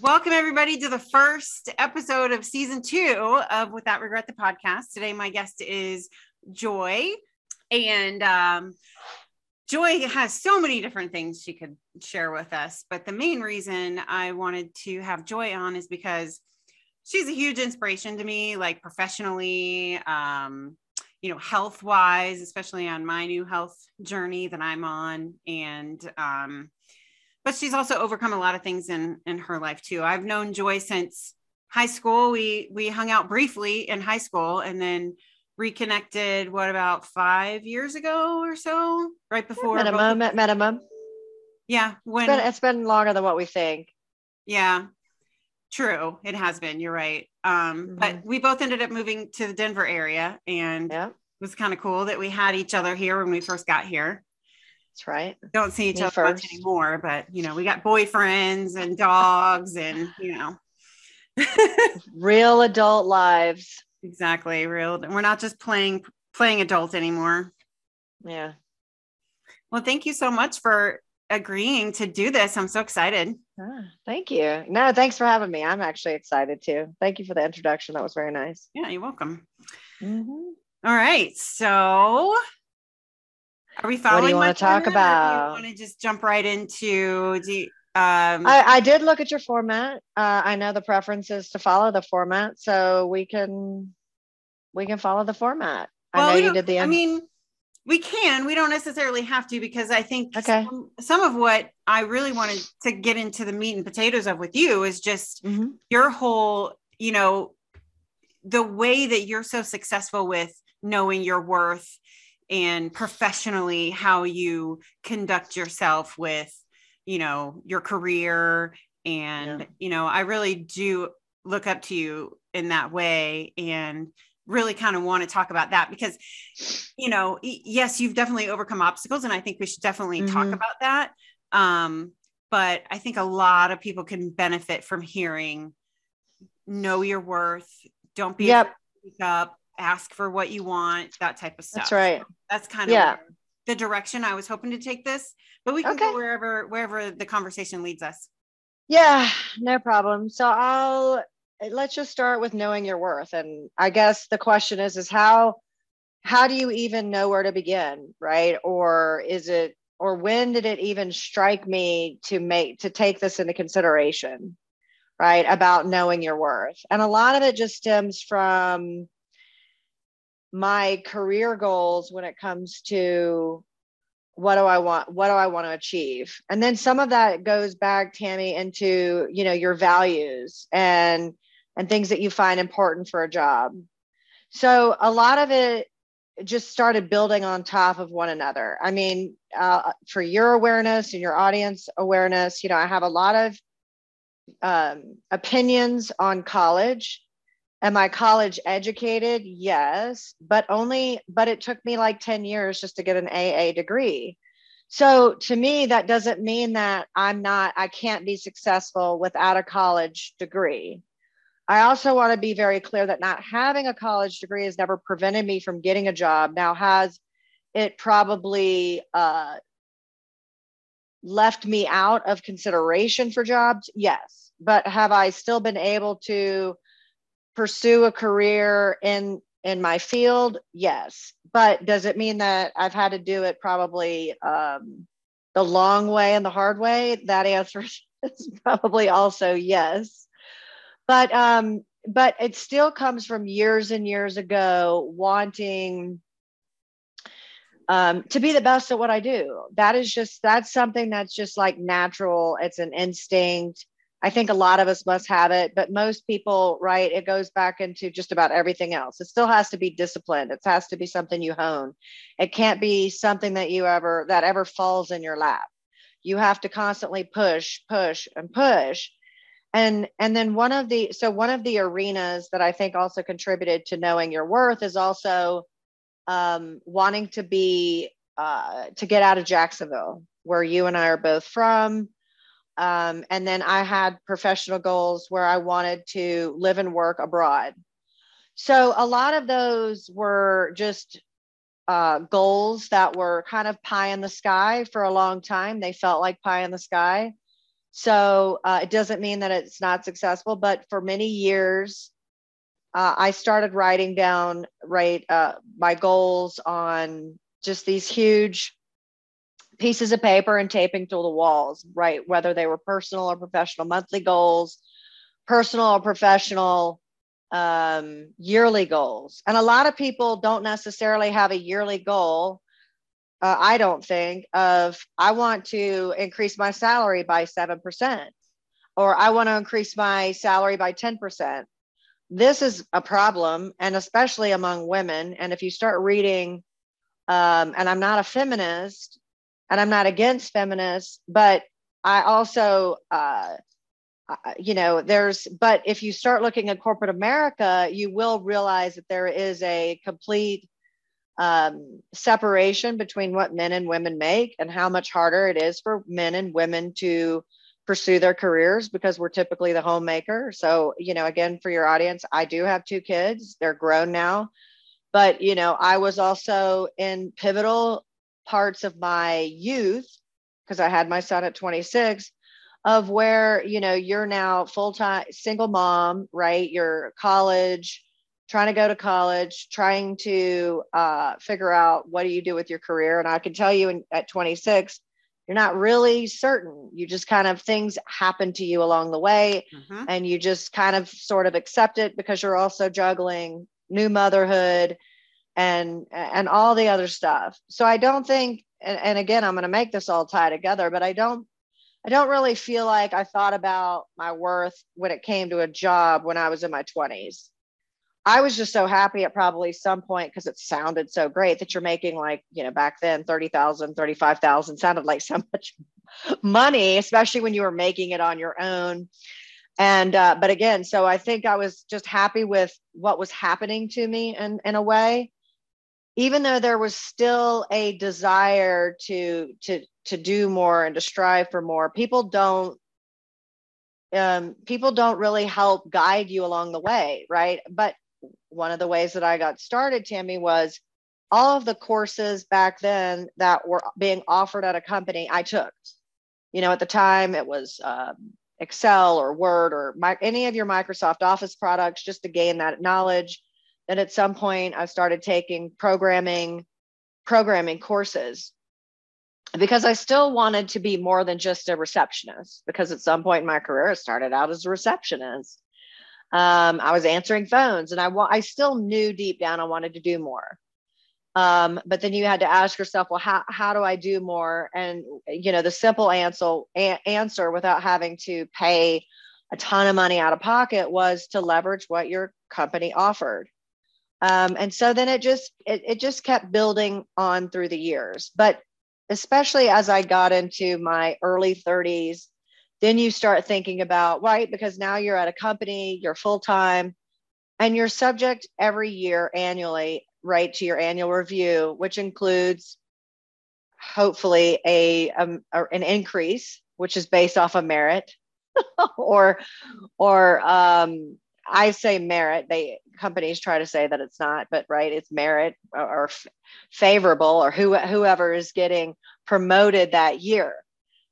Welcome, everybody, to the first episode of season two of Without Regret, the podcast. Today, my guest is Joy. And um, Joy has so many different things she could share with us. But the main reason I wanted to have Joy on is because she's a huge inspiration to me, like professionally, um, you know, health wise, especially on my new health journey that I'm on. And, um, but she's also overcome a lot of things in in her life too. I've known Joy since high school. We we hung out briefly in high school and then reconnected what about 5 years ago or so, right before minimum both- minimum. Yeah, when it's been, it's been longer than what we think. Yeah. True, it has been. You're right. Um, mm-hmm. but we both ended up moving to the Denver area and yeah. it was kind of cool that we had each other here when we first got here. That's right. Don't see each Me other first. much anymore, but you know, we got boyfriends and dogs and you know real adult lives. Exactly. Real we're not just playing playing adult anymore. Yeah. Well, thank you so much for agreeing to do this. I'm so excited. Ah, thank you. No, thanks for having me. I'm actually excited too. Thank you for the introduction. That was very nice. Yeah, you're welcome. Mm-hmm. All right. So are we following? What do you want to talk about? want to just jump right into the. Um, I, I did look at your format. Uh, I know the preference is to follow the format, so we can we can follow the format. Well, I know you did the. I mean, we can. We don't necessarily have to because I think okay. some, some of what I really wanted to get into the meat and potatoes of with you is just mm-hmm. your whole, you know, the way that you're so successful with knowing your worth and professionally how you conduct yourself with you know your career and yeah. you know i really do look up to you in that way and really kind of want to talk about that because you know yes you've definitely overcome obstacles and i think we should definitely mm-hmm. talk about that um but i think a lot of people can benefit from hearing know your worth don't be yep. up ask for what you want, that type of stuff. That's right. So that's kind of yeah. the direction I was hoping to take this, but we can okay. go wherever wherever the conversation leads us. Yeah, no problem. So I'll let's just start with knowing your worth. And I guess the question is is how how do you even know where to begin, right? Or is it or when did it even strike me to make to take this into consideration? Right, about knowing your worth. And a lot of it just stems from my career goals when it comes to what do I want what do I want to achieve? And then some of that goes back Tammy into you know your values and and things that you find important for a job. So a lot of it just started building on top of one another. I mean uh, for your awareness and your audience awareness you know I have a lot of um, opinions on college Am I college educated? Yes, but only, but it took me like 10 years just to get an AA degree. So to me, that doesn't mean that I'm not, I can't be successful without a college degree. I also want to be very clear that not having a college degree has never prevented me from getting a job. Now, has it probably uh, left me out of consideration for jobs? Yes. But have I still been able to pursue a career in in my field yes but does it mean that i've had to do it probably um, the long way and the hard way that answer is probably also yes but um but it still comes from years and years ago wanting um, to be the best at what I do. That is just that's something that's just like natural. It's an instinct. I think a lot of us must have it, but most people, right, it goes back into just about everything else. It still has to be disciplined. It has to be something you hone. It can't be something that you ever, that ever falls in your lap. You have to constantly push, push, and push. And, and then one of the, so one of the arenas that I think also contributed to knowing your worth is also um, wanting to be, uh, to get out of Jacksonville, where you and I are both from um, and then I had professional goals where I wanted to live and work abroad. So a lot of those were just uh, goals that were kind of pie in the sky for a long time. They felt like pie in the sky. So uh, it doesn't mean that it's not successful, but for many years, uh, I started writing down right uh, my goals on just these huge pieces of paper and taping to the walls, right? Whether they were personal or professional monthly goals, personal or professional um, yearly goals. And a lot of people don't necessarily have a yearly goal. Uh, I don't think of I want to increase my salary by 7% or I want to increase my salary by 10% this is a problem, and especially among women. And if you start reading, um, and I'm not a feminist, and I'm not against feminists, but I also, uh, you know, there's, but if you start looking at corporate America, you will realize that there is a complete um, separation between what men and women make and how much harder it is for men and women to pursue their careers because we're typically the homemaker. So, you know, again, for your audience, I do have two kids. They're grown now. But, you know, I was also in pivotal parts of my youth because I had my son at 26 of where, you know, you're now full-time single mom, right? You're college, trying to go to college, trying to uh, figure out what do you do with your career. And I can tell you in, at 26, you're not really certain. You just kind of things happen to you along the way mm-hmm. and you just kind of sort of accept it because you're also juggling new motherhood and and all the other stuff. So I don't think and, and again I'm going to make this all tie together, but I don't I don't really feel like I thought about my worth when it came to a job when I was in my 20s. I was just so happy at probably some point because it sounded so great that you're making like, you know, back then 30,000, 35,000 sounded like so much money, especially when you were making it on your own. And, uh, but again, so I think I was just happy with what was happening to me in, in a way, even though there was still a desire to, to, to do more and to strive for more. People don't um, people don't really help guide you along the way, right? But one of the ways that I got started, Tammy, was all of the courses back then that were being offered at a company I took. You know, at the time it was um, Excel or Word or my, any of your Microsoft Office products just to gain that knowledge. Then at some point I started taking programming programming courses because I still wanted to be more than just a receptionist because at some point in my career I started out as a receptionist um, I was answering phones and I, wa- I still knew deep down I wanted to do more. Um, but then you had to ask yourself, well, how, how do I do more? And, you know, the simple answer, a- answer without having to pay a ton of money out of pocket was to leverage what your company offered. Um, and so then it just, it, it just kept building on through the years. But especially as I got into my early 30s, then you start thinking about, right, because now you're at a company, you're full time, and you're subject every year annually, right, to your annual review, which includes hopefully a, um, an increase, which is based off of merit, or or um, I say merit. They companies try to say that it's not, but right, it's merit or, or favorable, or who, whoever is getting promoted that year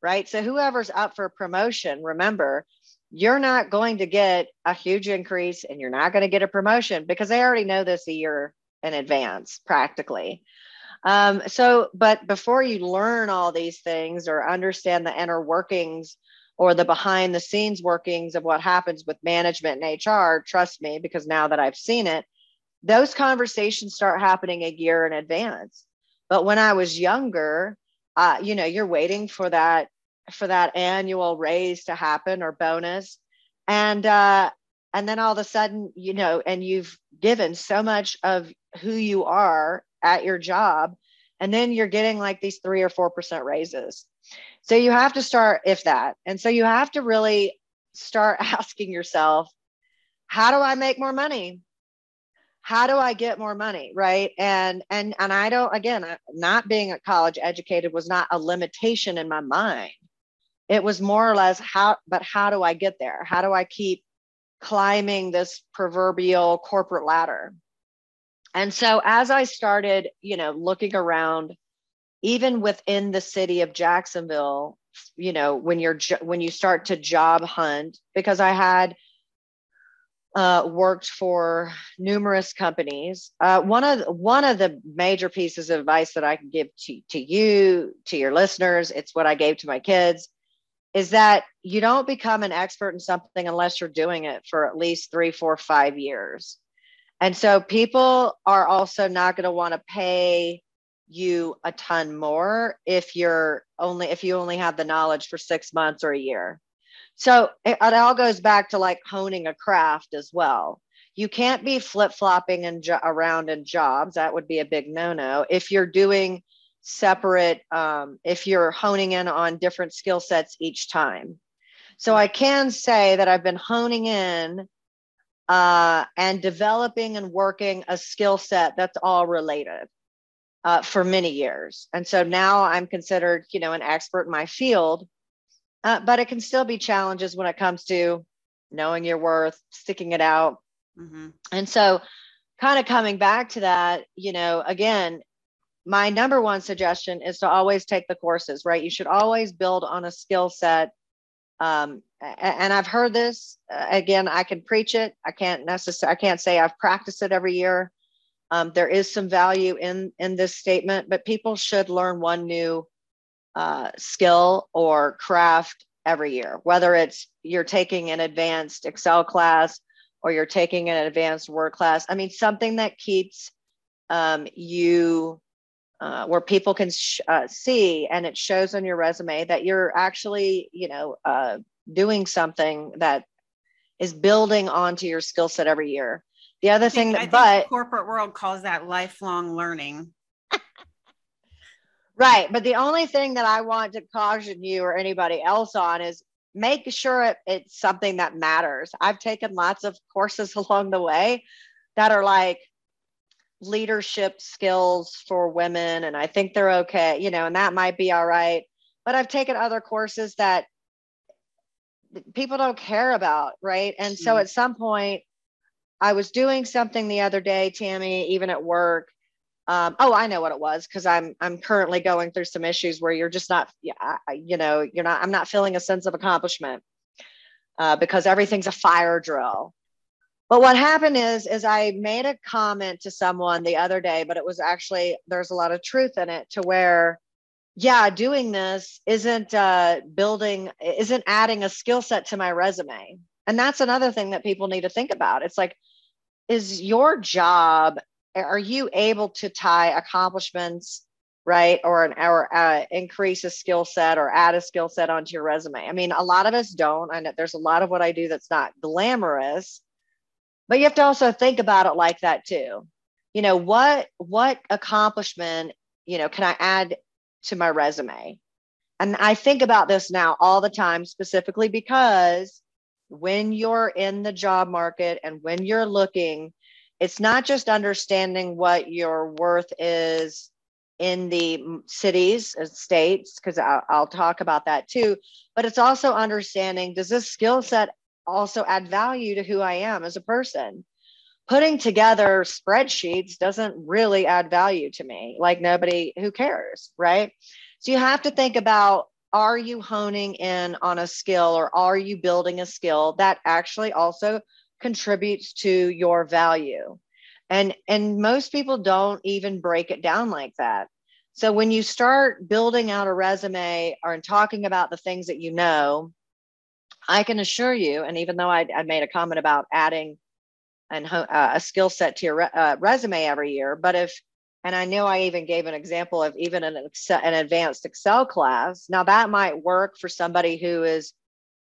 right? So whoever's up for promotion, remember, you're not going to get a huge increase and you're not going to get a promotion because they already know this a year in advance, practically. Um, so, but before you learn all these things or understand the inner workings or the behind the scenes workings of what happens with management and HR, trust me, because now that I've seen it, those conversations start happening a year in advance. But when I was younger, uh, you know you're waiting for that for that annual raise to happen or bonus and uh, and then all of a sudden you know and you've given so much of who you are at your job and then you're getting like these three or four percent raises so you have to start if that. And so you have to really start asking yourself how do i make more money? How do i get more money right? And and and i don't again not being a college educated was not a limitation in my mind. It was more or less how but how do i get there? How do i keep climbing this proverbial corporate ladder? And so as i started you know looking around even within the city of jacksonville you know when you're when you start to job hunt because i had uh, worked for numerous companies. Uh, one of one of the major pieces of advice that I can give to, to you, to your listeners, it's what I gave to my kids, is that you don't become an expert in something unless you're doing it for at least three, four, five years. And so people are also not going to want to pay you a ton more if you're only if you only have the knowledge for six months or a year. So it, it all goes back to like honing a craft as well. You can't be flip flopping and jo- around in jobs. That would be a big no no. If you're doing separate, um, if you're honing in on different skill sets each time. So I can say that I've been honing in uh, and developing and working a skill set that's all related uh, for many years. And so now I'm considered, you know, an expert in my field, uh, but it can still be challenges when it comes to knowing your worth, sticking it out. Mm-hmm. And so, kind of coming back to that, you know, again, my number one suggestion is to always take the courses, right? You should always build on a skill set um, and I've heard this uh, again. I can preach it. I can't necessarily. I can't say I've practiced it every year. Um, there is some value in in this statement, but people should learn one new uh, skill or craft every year. Whether it's you're taking an advanced Excel class or you're taking an advanced Word class. I mean, something that keeps um, you uh, where people can sh- uh, see and it shows on your resume that you're actually you know uh, doing something that is building onto your skill set every year the other thing that but corporate world calls that lifelong learning right but the only thing that i want to caution you or anybody else on is make sure it, it's something that matters i've taken lots of courses along the way that are like leadership skills for women and I think they're okay, you know, and that might be all right. But I've taken other courses that people don't care about, right? And so mm. at some point I was doing something the other day, Tammy, even at work. Um, oh, I know what it was because I'm I'm currently going through some issues where you're just not, you know, you're not. I'm not feeling a sense of accomplishment uh, because everything's a fire drill but what happened is is i made a comment to someone the other day but it was actually there's a lot of truth in it to where yeah doing this isn't uh, building isn't adding a skill set to my resume and that's another thing that people need to think about it's like is your job are you able to tie accomplishments right or an or uh, increase a skill set or add a skill set onto your resume? I mean a lot of us don't. I know there's a lot of what i do that's not glamorous but you have to also think about it like that too. You know what what accomplishment you know can i add to my resume? And i think about this now all the time specifically because when you're in the job market and when you're looking it's not just understanding what your worth is in the cities and states because I'll, I'll, talk about that too but it's also understanding does this skill set also add value to who I am as a person. Putting together spreadsheets doesn't really add value to me. Like nobody who cares, right? So you have to think about are you honing in on a skill or are you building a skill that actually also contributes to your value? And and most people don't even break it down like that. So when you start building out a resume or talking about the things that you know, I can assure you, and even though I, I made a comment about adding an, uh, a skill set to your uh, resume every year, but if and I know I even gave an example of even an, Excel, an advanced Excel class. Now that might work for somebody who is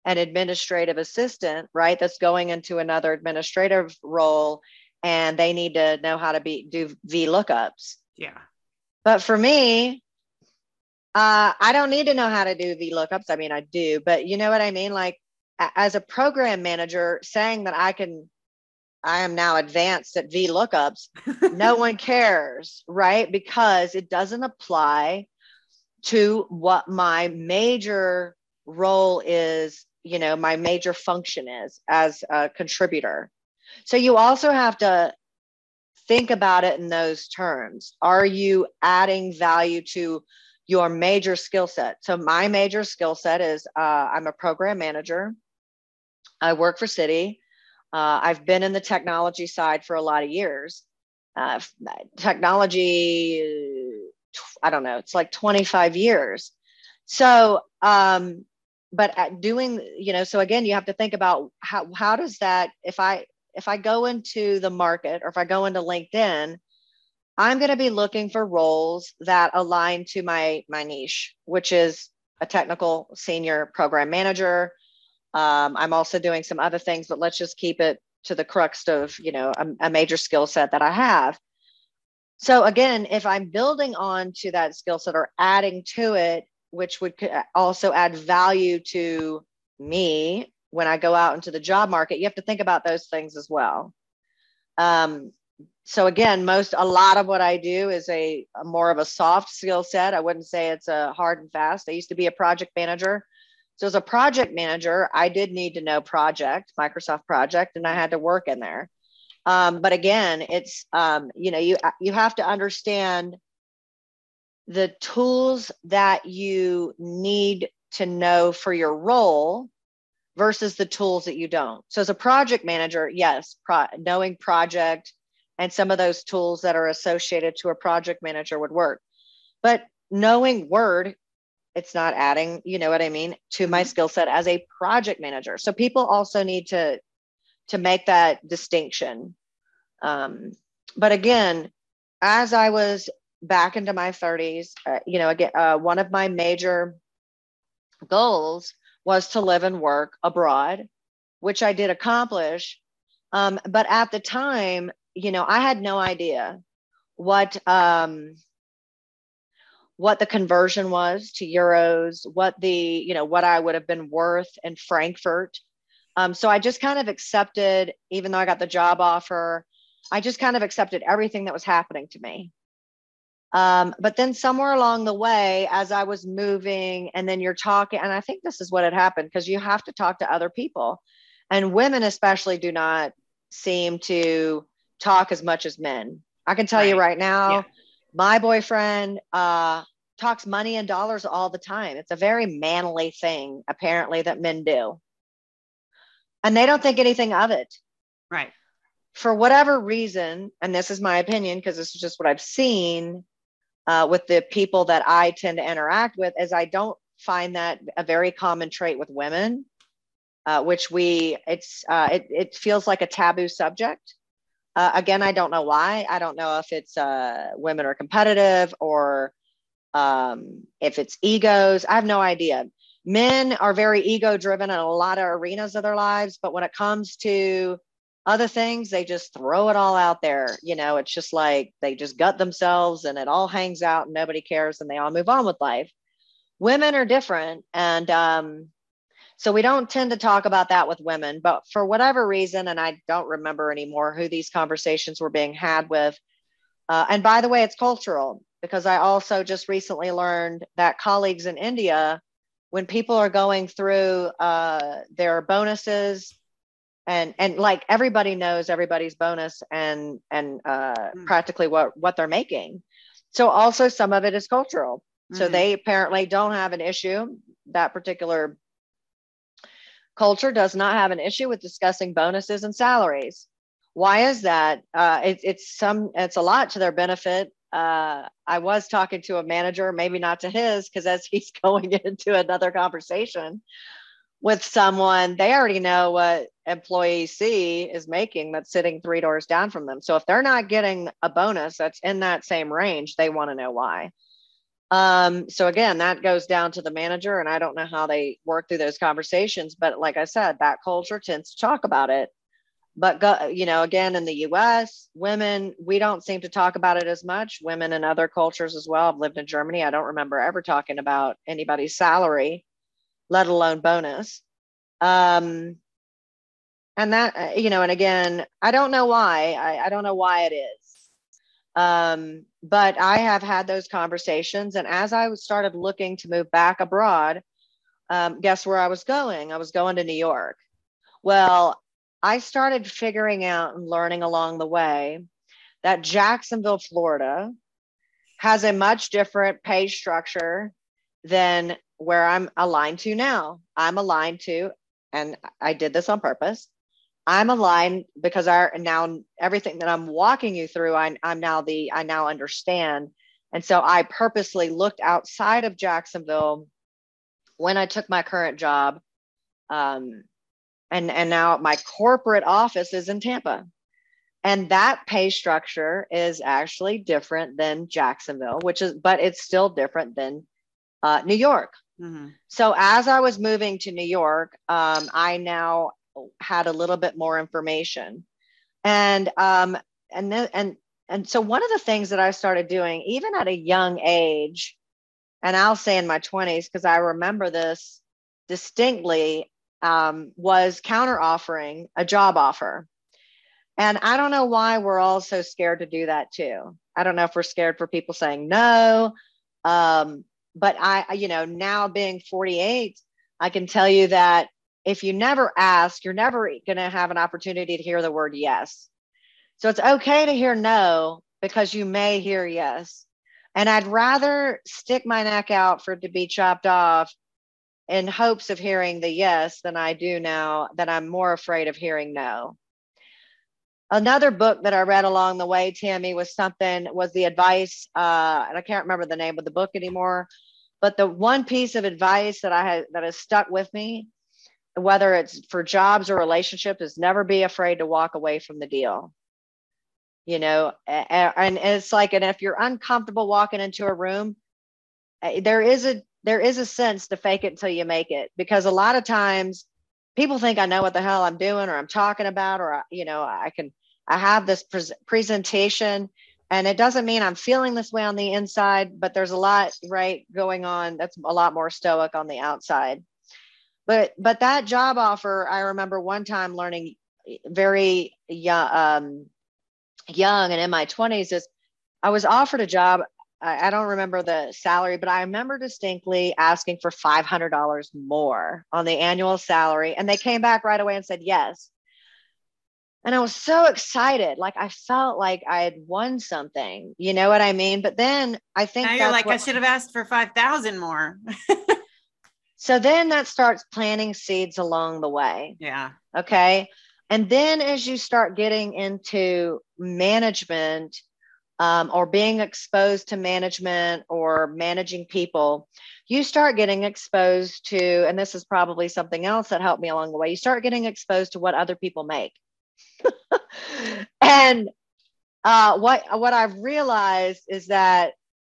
an administrative assistant, right? That's going into another administrative role and they need to know how to be do V lookups. Yeah. But for me, uh, I don't need to know how to do V lookups. I mean, I do, but you know what I mean? Like as a program manager saying that I can I am now advanced at VLOOKUPs, no one cares, right? Because it doesn't apply to what my major role is, you know, my major function is as a contributor. So you also have to think about it in those terms. Are you adding value to your major skill set. So my major skill set is uh, I'm a program manager. I work for Citi. Uh, I've been in the technology side for a lot of years. Uh, technology, I don't know, it's like 25 years. So, um, but at doing, you know, so again, you have to think about how, how does that, if I, if I go into the market or if I go into LinkedIn, I'm going to be looking for roles that align to my my niche, which is a technical senior program manager. Um, I'm also doing some other things, but let's just keep it to the crux of you know a, a major skill set that I have. So again, if I'm building on to that skill set or adding to it, which would also add value to me when I go out into the job market, you have to think about those things as well. Um, so again, most a lot of what I do is a, a more of a soft skill set. I wouldn't say it's a hard and fast. I used to be a project manager. So as a project manager, I did need to know project, Microsoft project, and I had to work in there. Um, but again, it's um, you know you you have to understand the tools that you need to know for your role versus the tools that you don't. So as a project manager, yes, pro- knowing project and some of those tools that are associated to a project manager would work. But knowing Word, it's not adding, you know what I mean, to my mm-hmm. skill set as a project manager. So people also need to to make that distinction. Um, but again, as I was back into my 30s, uh, you know, again, uh, one of my major goals was to live and work abroad, which I did accomplish. Um, but at the time, you know, I had no idea what um, what the conversion was to euros, what the you know what I would have been worth in Frankfurt. Um, so I just kind of accepted, even though I got the job offer, I just kind of accepted everything that was happening to me. Um, but then somewhere along the way, as I was moving, and then you're talking, and I think this is what had happened because you have to talk to other people, and women especially do not seem to talk as much as men. I can tell right. you right now, yeah. My boyfriend uh, talks money and dollars all the time. It's a very manly thing, apparently, that men do. And they don't think anything of it. Right. For whatever reason, and this is my opinion because this is just what I've seen uh, with the people that I tend to interact with, is I don't find that a very common trait with women, uh, which we it's uh, it, it feels like a taboo subject. Uh, again, I don't know why. I don't know if it's uh, women are competitive or um, if it's egos. I have no idea. Men are very ego driven in a lot of arenas of their lives, but when it comes to other things, they just throw it all out there. You know, it's just like they just gut themselves and it all hangs out and nobody cares and they all move on with life. Women are different. And um, so we don't tend to talk about that with women, but for whatever reason, and I don't remember anymore who these conversations were being had with. Uh, and by the way, it's cultural because I also just recently learned that colleagues in India, when people are going through uh, their bonuses, and and like everybody knows everybody's bonus and and uh, mm. practically what what they're making. So also some of it is cultural. Mm-hmm. So they apparently don't have an issue that particular Culture does not have an issue with discussing bonuses and salaries. Why is that? Uh, it, it's some. It's a lot to their benefit. Uh, I was talking to a manager, maybe not to his, because as he's going into another conversation with someone, they already know what employee C is making that's sitting three doors down from them. So if they're not getting a bonus that's in that same range, they want to know why. Um, so again, that goes down to the manager, and I don't know how they work through those conversations. But like I said, that culture tends to talk about it. But go, you know, again, in the U.S., women we don't seem to talk about it as much. Women in other cultures as well. I've lived in Germany. I don't remember ever talking about anybody's salary, let alone bonus. Um, and that uh, you know, and again, I don't know why. I, I don't know why it is. Um, but I have had those conversations. And as I started looking to move back abroad, um, guess where I was going? I was going to New York. Well, I started figuring out and learning along the way that Jacksonville, Florida has a much different pay structure than where I'm aligned to now. I'm aligned to, and I did this on purpose. I'm aligned because I now everything that I'm walking you through, I, I'm now the I now understand. And so I purposely looked outside of Jacksonville when I took my current job. Um, and and now my corporate office is in Tampa. And that pay structure is actually different than Jacksonville, which is, but it's still different than uh, New York. Mm-hmm. So as I was moving to New York, um, I now had a little bit more information, and um, and then and and so one of the things that I started doing, even at a young age, and I'll say in my twenties because I remember this distinctly, um, was counter offering a job offer. And I don't know why we're all so scared to do that too. I don't know if we're scared for people saying no. Um, but I, you know, now being 48, I can tell you that if you never ask, you're never going to have an opportunity to hear the word yes. So it's okay to hear no because you may hear yes. And I'd rather stick my neck out for it to be chopped off in hopes of hearing the yes than I do now that I'm more afraid of hearing no. Another book that I read along the way, Tammy, was something was the advice, uh, and I can't remember the name of the book anymore, but the one piece of advice that I had that has stuck with me, whether it's for jobs or relationships, is never be afraid to walk away from the deal. You know, and it's like, and if you're uncomfortable walking into a room, eh, there is a there is a sense to fake it until you make it because a lot of times people think I know what the hell I'm doing or I'm talking about, or, you know, I can, I have this pre- presentation and it doesn't mean I'm feeling this way on the inside, but there's a lot, right, going on that's a lot more stoic on the outside. But, but that job offer, I remember one time learning very young, um, young and in my 20s is I was offered a job I, I don't remember the salary, but I remember distinctly asking for $500 more on the annual salary. And they came back right away and said yes. And I was so excited. Like I felt like I had won something. You know what I mean? But then I think now you're like, what, I should have asked for 5,000 more. so then that starts planting seeds along the way. Yeah. Okay. And then as you start getting into management um, or being exposed to management or managing people, you start getting exposed to, and this is probably something else that helped me along the way, you start getting exposed to what other people make. and uh, what what I've realized is that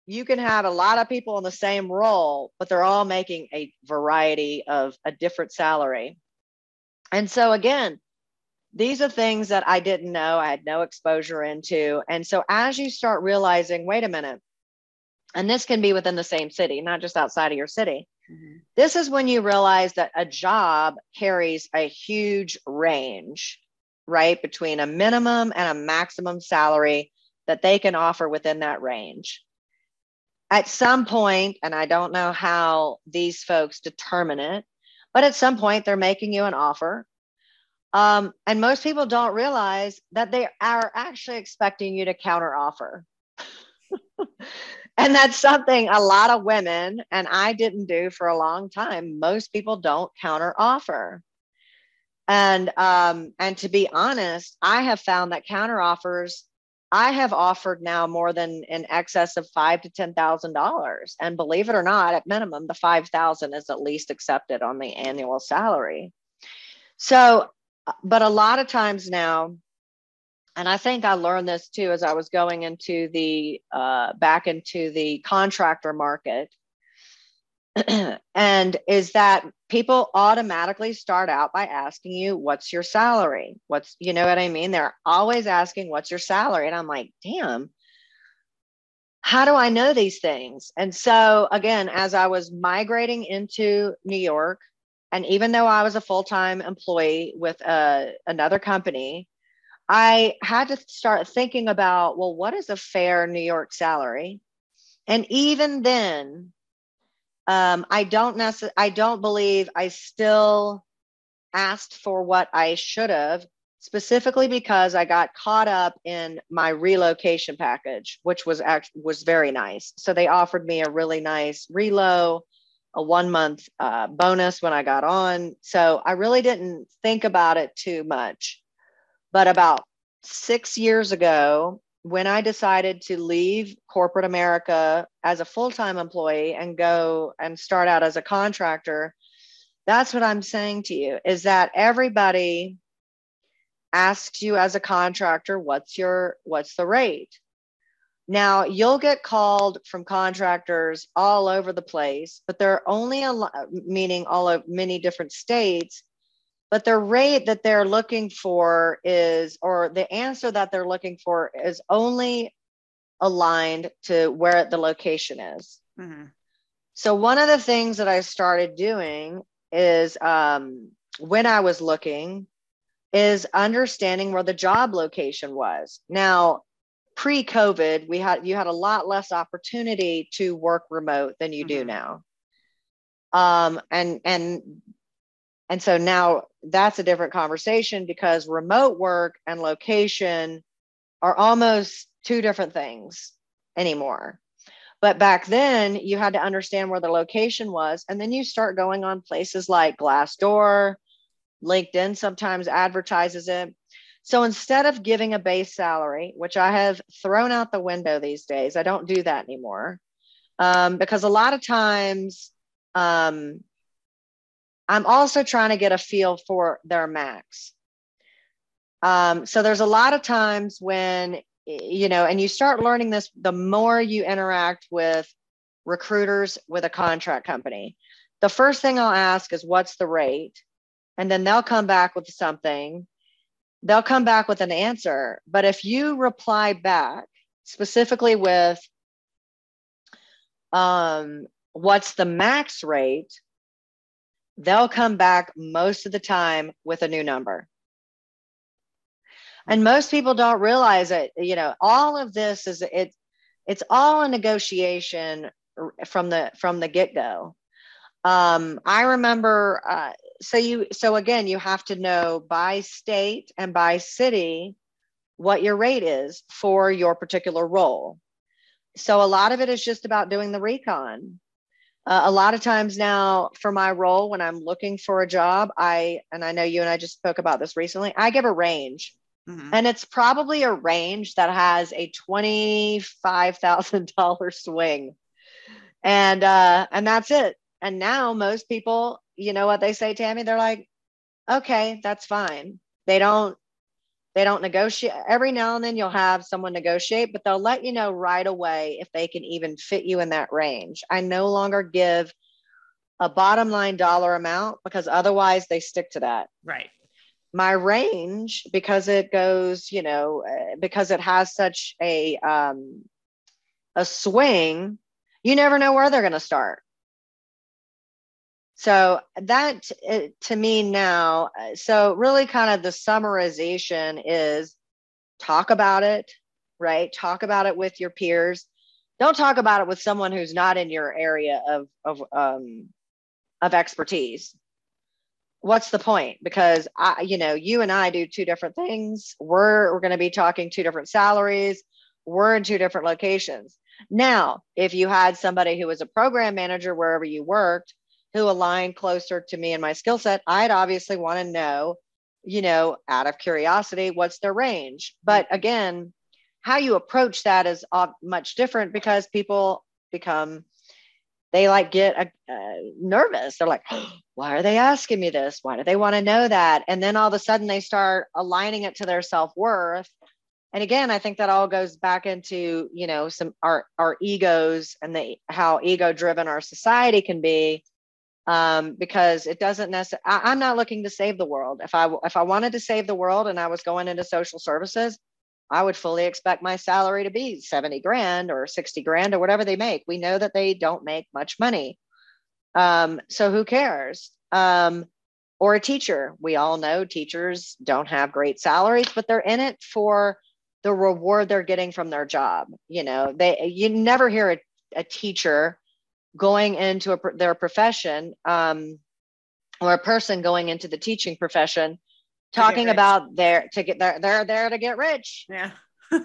you can have a lot of people in the same role, but they're all making a variety of a different salary. And so again, these are things that I didn't know, I had no exposure into. And so as you start realizing, wait a minute, and this can be within the same city, not just outside of your city. Mm-hmm. This is when you realize that a job carries a huge range, right? Between a minimum and a maximum salary that they can offer within that range. At some point, and I don't know how these folks determine it, but at some point they're making you an offer um, and most people don't realize that they are actually expecting you to counter offer. and that's something a lot of women, and I didn't do for a long time. Most people don't counter offer. And um, and to be honest, I have found that counter offers I have offered now more than in excess of five to ten thousand dollars, and believe it or not, at minimum, the five thousand is at least accepted on the annual salary. So but a lot of times now, and I think I learned this too as I was going into the uh, back into the contractor market. and is that people automatically start out by asking you, What's your salary? What's, you know what I mean? They're always asking, What's your salary? And I'm like, Damn, how do I know these things? And so, again, as I was migrating into New York, and even though I was a full time employee with uh, another company, I had to start thinking about well, what is a fair New York salary? And even then, um, I don't necessarily, I don't believe I still asked for what I should have specifically because I got caught up in my relocation package, which was act- was very nice. So they offered me a really nice relo, a one month uh, bonus when I got on. So I really didn't think about it too much. But about six years ago, when I decided to leave corporate America as a full time employee and go and start out as a contractor, that's what I'm saying to you is that everybody asks you as a contractor what's your what's the rate? Now you'll get called from contractors all over the place but they're only a meaning all of many different states but the rate that they're looking for is or the answer that they're looking for is only aligned to where the location is mm-hmm. so one of the things that i started doing is um, when i was looking is understanding where the job location was. Now, pre-COVID, we had you had a lot less opportunity to work remote than you mm-hmm. do now. Um, and and and so now that's a different conversation because remote work and location are almost two different things anymore. But back then, you had to understand where the location was, and then you start going on places like Glassdoor, LinkedIn sometimes advertises it. So instead of giving a base salary, which I have thrown out the window these days, I don't do that anymore um, because a lot of times um, I'm also trying to get a feel for their max. Um, so there's a lot of times when, you know, and you start learning this the more you interact with recruiters with a contract company. The first thing I'll ask is, what's the rate? and then they'll come back with something they'll come back with an answer but if you reply back specifically with um, what's the max rate they'll come back most of the time with a new number. And most people don't realize it. You know all of this is it it's all a negotiation from the from the get-go. Um, i remember uh, so you so again you have to know by state and by city what your rate is for your particular role. So a lot of it is just about doing the recon uh, a lot of times now for my role when i'm looking for a job i and i know you and i just spoke about this recently i give a range mm-hmm. and it's probably a range that has a $25000 swing and uh and that's it and now most people you know what they say, Tammy? They're like, okay, that's fine. They don't they don't negotiate every now and then you'll have someone negotiate but they'll let you know right away if they can even fit you in that range. I no longer give a bottom line dollar amount because otherwise they stick to that. Right. My range because it goes you know eh, because it has such a um a swing you never know where they're going to start so that uh, to me now, uh, so really kind of the summarization is talk about it, right? Talk about it with your peers. Don't talk about it with someone who's not in your area of of um, of expertise. What's the point? Because I, you know, you and I do two different things. We're we're going to be talking two different salaries. We're in two different locations. Now, if you had somebody who was a program manager wherever you worked who align closer to me and my skill set, I'd obviously want to know, you know, out of curiosity, what's their range. But again, how you approach that is much different because people become they like get uh, nervous. They're like, oh, why are they asking me this? Why do they want to know that? And then all of a sudden they start aligning it to their self worth. And again, I think that all goes back into you know some our our egos and the how ego driven our society can be um, because it doesn't necessarily i'm not looking to save the world. If i if i wanted to save the world and i was going into social services i would fully expect my salary to be 70 grand or 60 grand or whatever they make. We know that they don't make much money. Um, so who cares? Um, or a teacher. We all know teachers don't have great salaries but they're in it for the reward they're getting from their job. You know they you never hear a, a teacher going into a, their profession um, or a person going into the teaching profession talking about their to get there they're there to get rich. Yeah.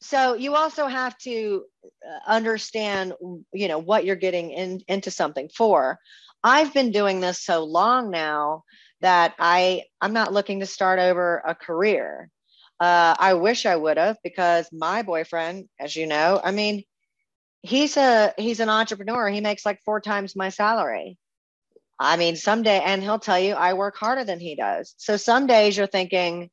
So you also have to uh, understand you know what you're getting in, into something for. I've been doing this so long now that i i'm not looking to start over a career. Uh, i wish i would have because my boyfriend as you know i mean he's a he's an entrepreneur he makes like four times my salary I mean, someday, and he'll tell you, I work harder than he does. So some days you're thinking,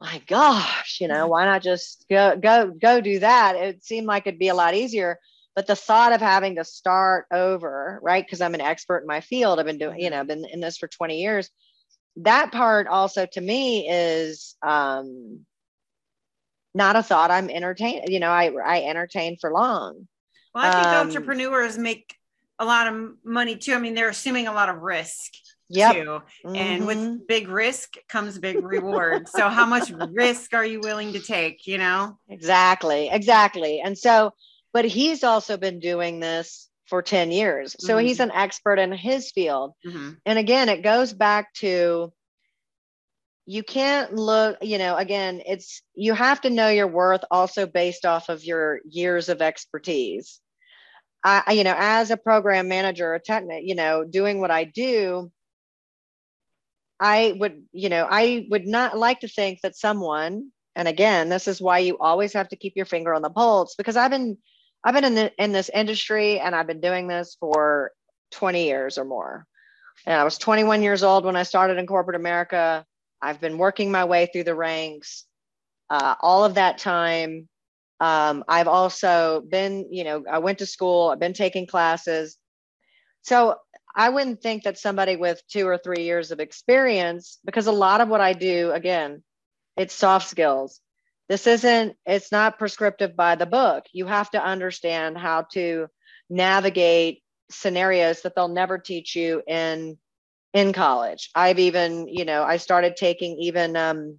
my gosh, you know, why not just go, go, go do that? It seemed like it'd be a lot easier. But the thought of having to start over, right? Because I'm an expert in my field, I've been doing, you know, been in this for 20 years. That part also to me is um, not a thought I'm entertained. You know, I I entertain for long. Well, I think um, entrepreneurs make a lot of money too. I mean, they're assuming a lot of risk yep. too. Mm-hmm. And with mm-hmm. big risk comes big reward. so how much risk are you willing to take, you know? Exactly. Exactly. And so, but he's also been doing this for 10 years. So mm-hmm. he's an expert in his field. Mm-hmm. And again, it goes back to you can't look, you know, again, it's you have to know your worth also based off of your years of expertise. I, you know, as a program manager, a technic, you know, doing what I do, I would, you know, I would not like to think that someone, and again, this is why you always have to keep your finger on the pulse because I've been, I've been in the, in this industry and I've been doing this for 20 years or more. And I was 21 years old when I started in corporate America. I've been working my way through the ranks. Uh, all of that time, um, I've also been, you know, I went to school, I've been taking classes. So I wouldn't think that somebody with two or three years of experience, because a lot of what I do, again, it's soft skills. This isn't, it's not prescriptive by the book. You have to understand how to navigate scenarios that they'll never teach you in in college. I've even, you know, I started taking even um,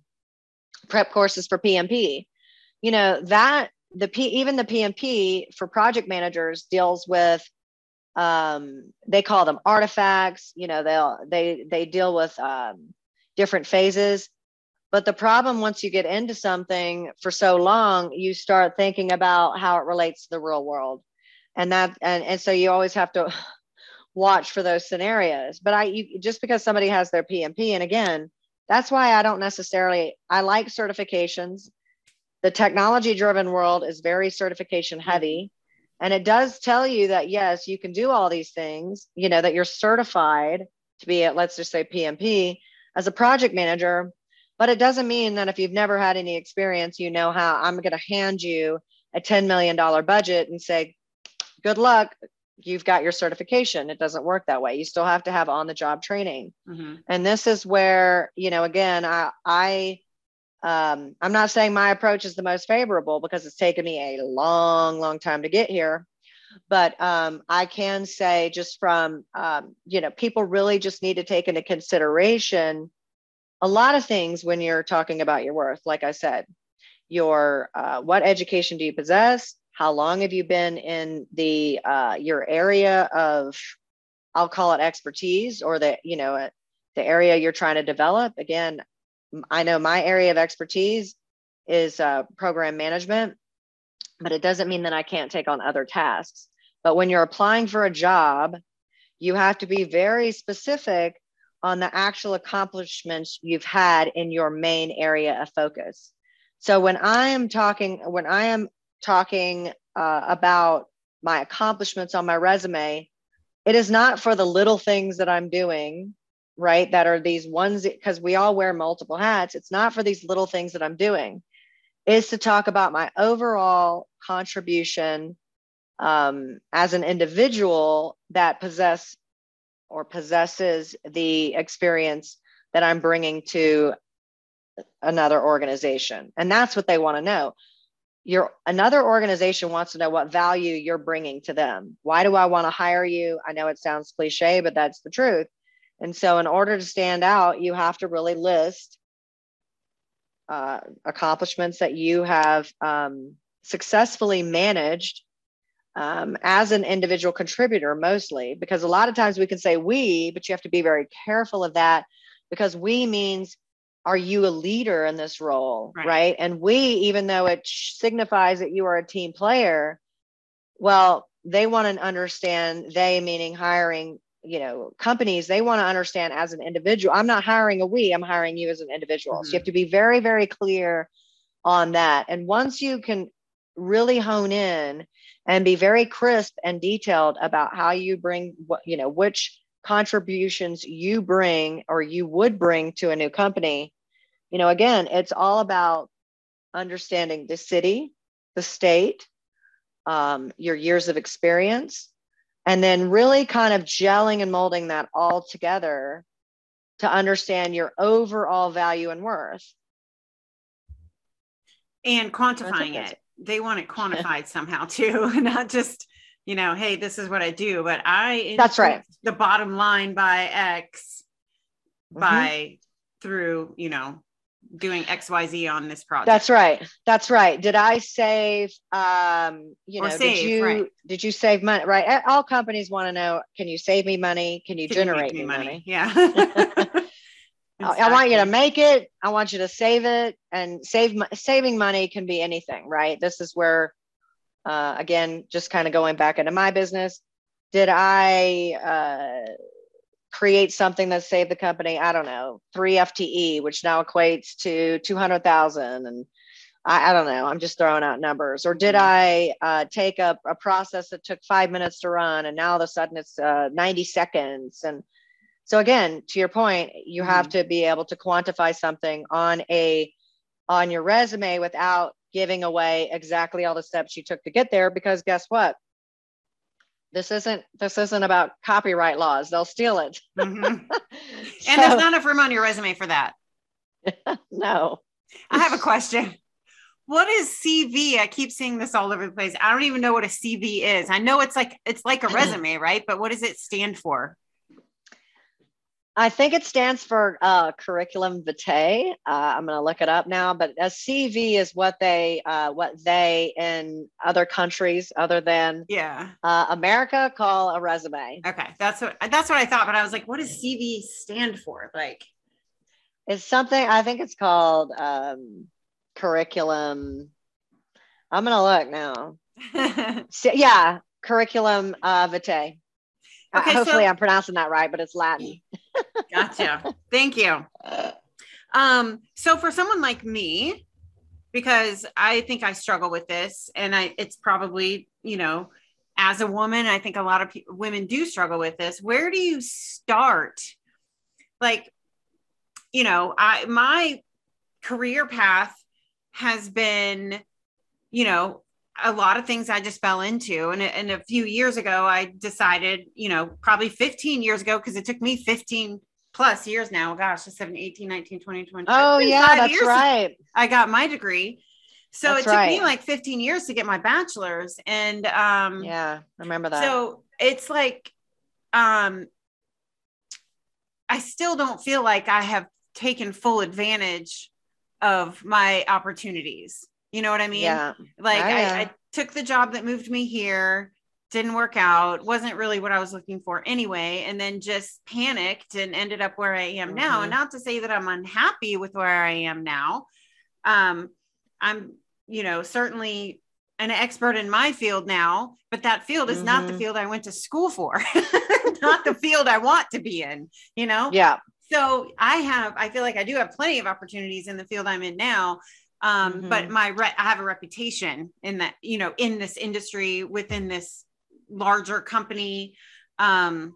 prep courses for PMP you know that the P, even the PMP for project managers deals with um, they call them artifacts. You know they'll they they deal with um, different phases. But the problem once you get into something for so long you start thinking about how it relates to the real world. And that and, and so you always have to watch for those scenarios. But i you, just because somebody has their pmp and again that's why i don't necessarily i like certifications. The technology driven world is very certification heavy. And it does tell you that yes you can do all these things you know that you're certified to be at let's just say pmp as a project manager. But it doesn't mean that if you've never had any experience you know how i'm going to hand you a $10 million budget and say good luck you've got your certification it doesn't work that way you still have to have on the job training mm-hmm. and this is where you know again i i um, I'm not saying my approach is the most favorable because it's taken me a long, long time to get here. But um, I can say, just from, um, you know, people really just need to take into consideration a lot of things when you're talking about your worth. Like I said, your uh, what education do you possess? How long have you been in the uh, your area of, I'll call it expertise, or the you know the area you're trying to develop? Again, I know my area of expertise is uh, program management, but it doesn't mean that I can't take on other tasks. But when you're applying for a job, you have to be very specific on the actual accomplishments you've had in your main area of focus. So when I am talking, when I am talking uh, about my accomplishments on my resume, it is not for the little things that I'm doing right? That are these ones because we all wear multiple hats. It's not for these little things that I'm doing, is to talk about my overall contribution um, as an individual that possess or possesses the experience that I'm bringing to another organization. And that's what they want to know. Your another organization wants to know what value you're bringing to them. Why do I want to hire you? I know it sounds cliche, but that's the truth and so, in order to stand out, you have to really list uh, accomplishments that you have um, successfully managed um, as an individual contributor, mostly, because a lot of times we can say we, but you have to be very careful of that because we means are you a leader in this role right, right? and we even though it signifies that you are a team player well they want to understand they meaning hiring you know companies they want to understand as an individual i'm not hiring a we i'm hiring you as an individual mm-hmm. so you have mm-hmm. to be very very clear on that and once you can really hone in and be very crisp and detailed about how you bring what you know which contributions you bring or you would bring to a new company you know again it's all about understanding the city the state um, your years of experience and then really kind of gelling and molding that all together to understand your overall value and worth. And quantifying it. they want it quantified somehow too not just you know hey this is what i do but i that's right the bottom line by x mm-hmm. by through you know doing xyz on this project that's right that's right did i save um you know save, did you right. did you save money right all companies want to know can you save me money can you can generate you me money? money yeah Exactly. I want you to make it. I want you to save it, and save saving money can be anything, right? This is where, uh, again, just kind of going back into my business. Did I uh, create something that saved the company? I don't know, three FTE, which now equates to two hundred thousand, and I, I, don't know. I'm just throwing out numbers. Or did mm-hmm. I uh, take a, a process that took five minutes to run, and now all of a sudden it's uh, 90 seconds, and so again to your point you mm-hmm. have to be able to quantify something on a on your resume without giving away exactly all the steps you took to get there because guess what? This isn't this isn't about copyright laws. They'll steal it. Mm-hmm. and so, there's not enough room on your resume for that. No. I have a question. What is cv i keep seeing this all over the place. I don't even know what a cv is. I know it's like it's like a resume right? But what does it stand for I think it stands for uh, curriculum vitae. Uh, I'm going to look it up now, but a CV is what they uh, what they in other countries other than yeah uh, America call a resume. Okay, that's what that's what I thought, but I was like, what does CV stand for? Like, it's something I think it's called um, curriculum. I'm going to look now. so, yeah, curriculum uh, Uh, okay, hopefully so, I'm pronouncing that right, but it's Latin. gotcha. Thank you. Um, so for someone like me, because I think I struggle with this, and I it's probably, you know, as a woman, I think a lot of pe- women do struggle with this. Where do you start? Like, you know, I my career path has been, you know, a lot of things I just fell into. And, and a few years ago, I decided, you know, probably 15 years ago, because it took me 15 plus years now. Gosh, 17, 18, 19, 20, 20. Oh, yeah, that's right. I got my degree. So that's it took right. me like 15 years to get my bachelor's. And um, yeah, remember that. So it's like, um, I still don't feel like I have taken full advantage of my opportunities. You know what I mean? Yeah. Like I, I took the job that moved me here, didn't work out, wasn't really what I was looking for anyway, and then just panicked and ended up where I am mm-hmm. now. And not to say that I'm unhappy with where I am now. Um, I'm, you know, certainly an expert in my field now, but that field is mm-hmm. not the mm-hmm. field I went to school for, not the field I want to be in, you know? Yeah. So I have, I feel like I do have plenty of opportunities in the field I'm in now um, mm-hmm. but my re- I have a reputation in that you know in this industry within this larger company um,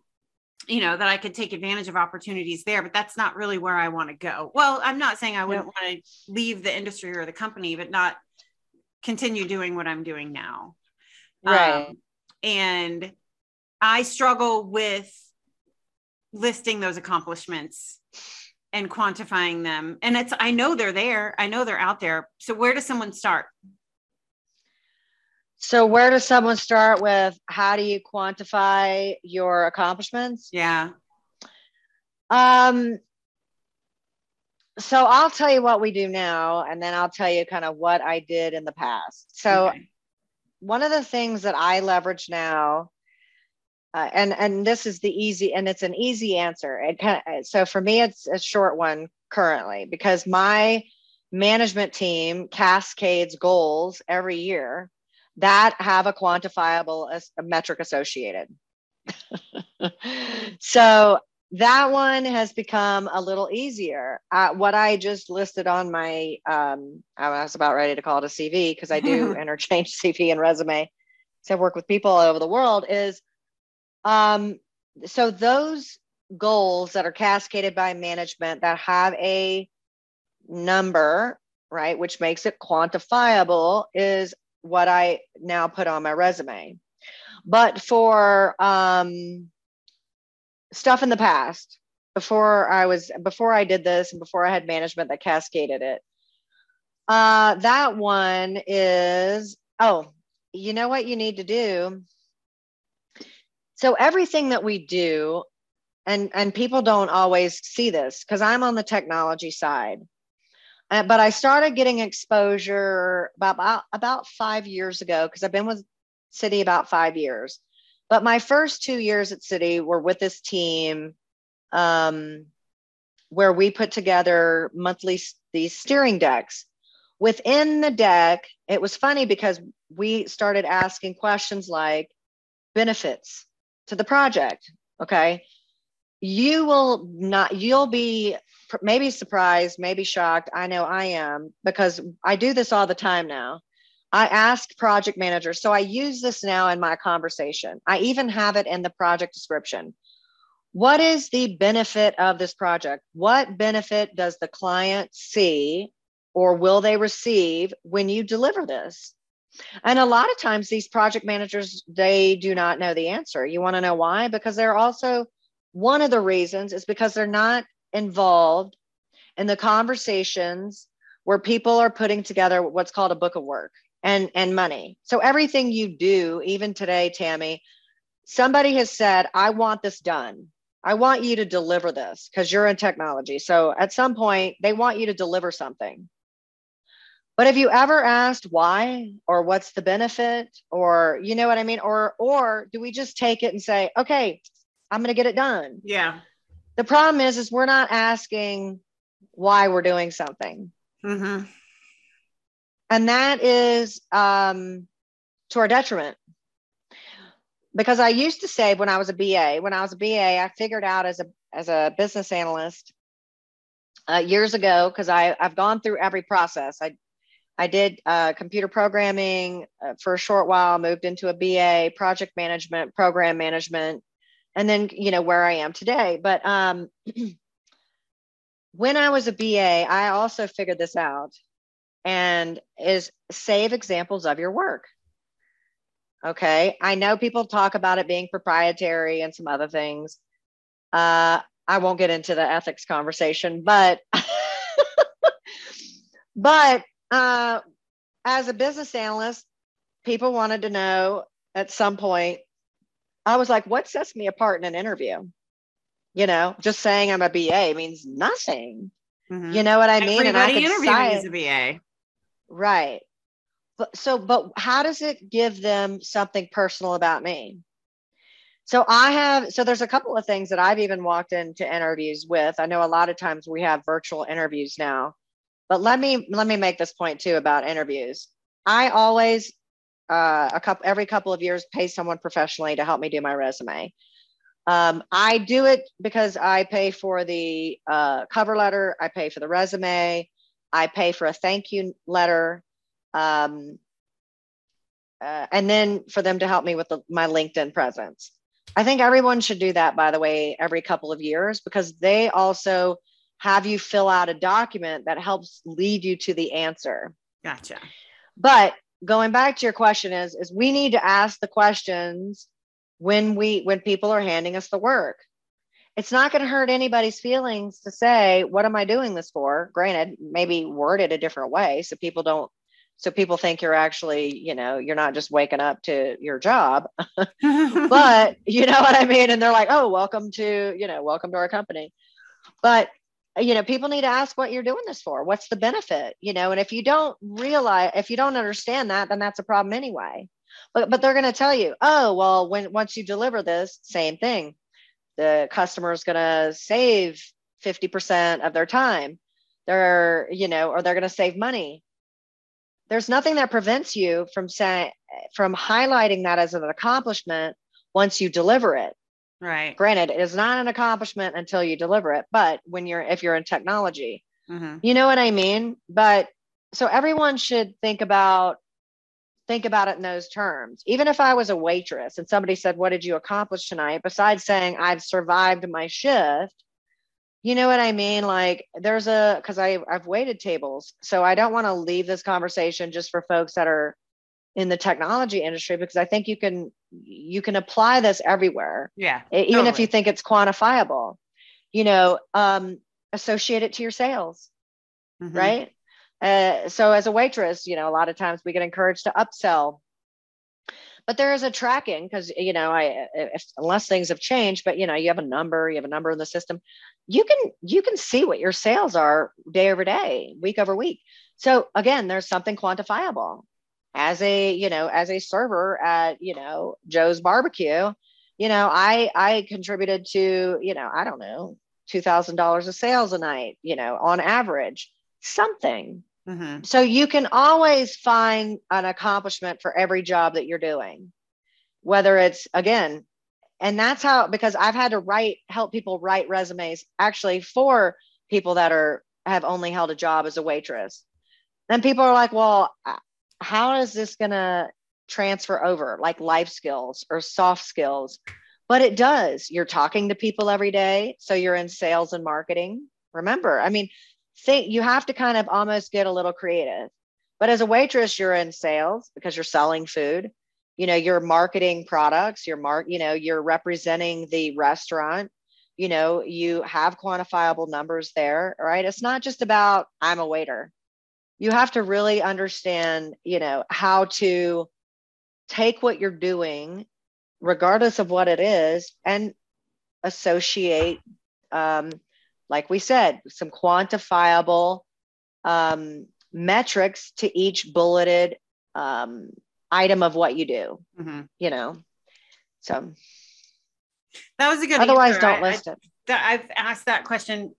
you know that I could take advantage of opportunities there but that's not really where I want to go. Well I'm not saying I wouldn't want to leave the industry or the company but not continue doing what I'm doing now. Right. Um, and I struggle with listing those accomplishments and quantifying them. And it's, I know they're there. I know they're out there. So where does someone start? So where does someone start with how do you quantify your accomplishments? Yeah. Um so I'll tell you what we do now and then I'll tell you kind of what I did in the past. So okay. one of the things that I leverage now uh, and and this is the easy and it's an easy answer it kind of, so for me it's a short one currently because my management team cascades goals every year that have a quantifiable a metric associated so that one has become a little easier. Uh, what I just listed on my, um, I was about ready to call it a CV because I do interchange CV and resume. So I work with people all over the world. Is um, so those goals that are cascaded by management that have a number, right, which makes it quantifiable, is what I now put on my resume. But for um, stuff in the past, before I was before I did this and before I had management that cascaded it, uh, that one is oh, you know what you need to do. So everything that we do, and and people don't always see this because I'm on the technology side. Uh, but I started getting exposure about about five years ago because I've been with Citi about five years. But my first two years at Citi were with this team um, where we put together monthly these steering decks. Within the deck, it was funny because we started asking questions like benefits to the project. Okay. You will not, you'll be maybe surprised, maybe shocked. I know I am because I do this all the time now. I ask project managers. So I use this now in my conversation. I even have it in the project description. What is the benefit of this project? What benefit does the client see or will they receive when you deliver this? And a lot of times these project managers they do not know the answer. You want to know why? Because they're also one of the reasons is because they're not involved in the conversations where people are putting together what's called a book of work and and money. So everything you do, even today, Tammy, somebody has said, "I want this done. I want you to deliver this because you're in technology." So at some point, they want you to deliver something. But have you ever asked why or what's the benefit or you know what I mean or or do we just take it and say, "Okay, I'm going to get it done." Yeah. The problem is is we're not asking why we're doing something. Mm-hmm and that is um, to our detriment because i used to say when i was a ba when i was a ba i figured out as a as a business analyst uh, years ago because i i've gone through every process i i did uh, computer programming uh, for a short while moved into a ba project management program management and then you know where i am today but um when i was a ba i also figured this out and is save examples of your work. Okay. I know people talk about it being proprietary and some other things. Uh, I won't get into the ethics conversation, but but uh, as a business analyst, people wanted to know at some point. I was like, "What sets me apart in an interview?" You know, just saying I'm a BA means nothing. Mm-hmm. You know what I mean? Everybody and I interviewing is a BA. Right. But so, but how does it give them something personal about me? So I have, so there's a couple of things that I've even walked into interviews with. I know a lot of times we have virtual interviews now, but let me, let me make this point too about interviews. I always, uh, a couple, every couple of years pay someone professionally to help me do my resume. Um, I do it because I pay for the uh, cover letter, I pay for the resume, I pay for a thank you letter. Um, uh, and then for them to help me with the, my LinkedIn presence. I think everyone should do that, by the way, every couple of years because they also have you fill out a document that helps lead you to the answer. Gotcha. But going back to your question is is we need to ask the questions when we when people are handing us the work it's not going to hurt anybody's feelings to say, what am I doing this for? Granted, maybe word it a different way so people don't, so people think you're actually, you know, you're not just waking up to your job, but you know what I mean? And they're like, oh, welcome to, you know, welcome to our company. But, you know, people need to ask what you're doing this for. What's the benefit? You know, and if you don't realize, if you don't understand that, then that's a problem anyway. But but they're going to tell you, oh well, when once you deliver this, same thing. The customer is going to save 50% of their time. They're, you know, or they're going to save money. There's nothing that prevents you from saying from highlighting that as an accomplishment once you deliver it. Right. Granted, it is not an accomplishment until you deliver it, but when you're if you're in technology, mm-hmm. you know what I mean? But so everyone should think about think about it in those terms. Even if I was a waitress and somebody said, What did you accomplish tonight? Besides saying I've survived my shift, you know what I mean? Like there's a because I I've waited tables. So I don't want to leave this conversation just for folks that are in the technology industry because I think you can you can apply this everywhere. Yeah. Even totally. if you think it's quantifiable. You know, um, associate it to your sales. Mm-hmm. Right. Uh, so as a waitress, you know, a lot of times we get encouraged to upsell but there is a tracking because you know i if, unless things have changed but you know you have a number you have a number in the system you can you can see what your sales are day over day week over week so again there's something quantifiable as a you know as a server at you know joe's barbecue you know i i contributed to you know i don't know $2000 of sales a night you know on average something Mm-hmm. So you can always find an accomplishment for every job that you're doing, whether it's again, and that's how because I've had to write help people write resumes actually for people that are have only held a job as a waitress. And people are like, well, how is this going to transfer over like life skills or soft skills? But it does. You're talking to people every day. So you're in sales and marketing. Remember, I mean, think you have to kind of almost get a little creative. But as a waitress, you're in sales because you're selling food. You know, you're marketing products, you're mark, you know, you're representing the restaurant. You know, you have quantifiable numbers there, right? It's not just about I'm a waiter. You have to really understand, you know, how to take what you're doing, regardless of what it is, and associate um, like we said, some quantifiable um, metrics to each bulleted um, item of what you do. Mm-hmm. You know, so that was a good. Otherwise, answer. don't I, list I, it. I've asked that question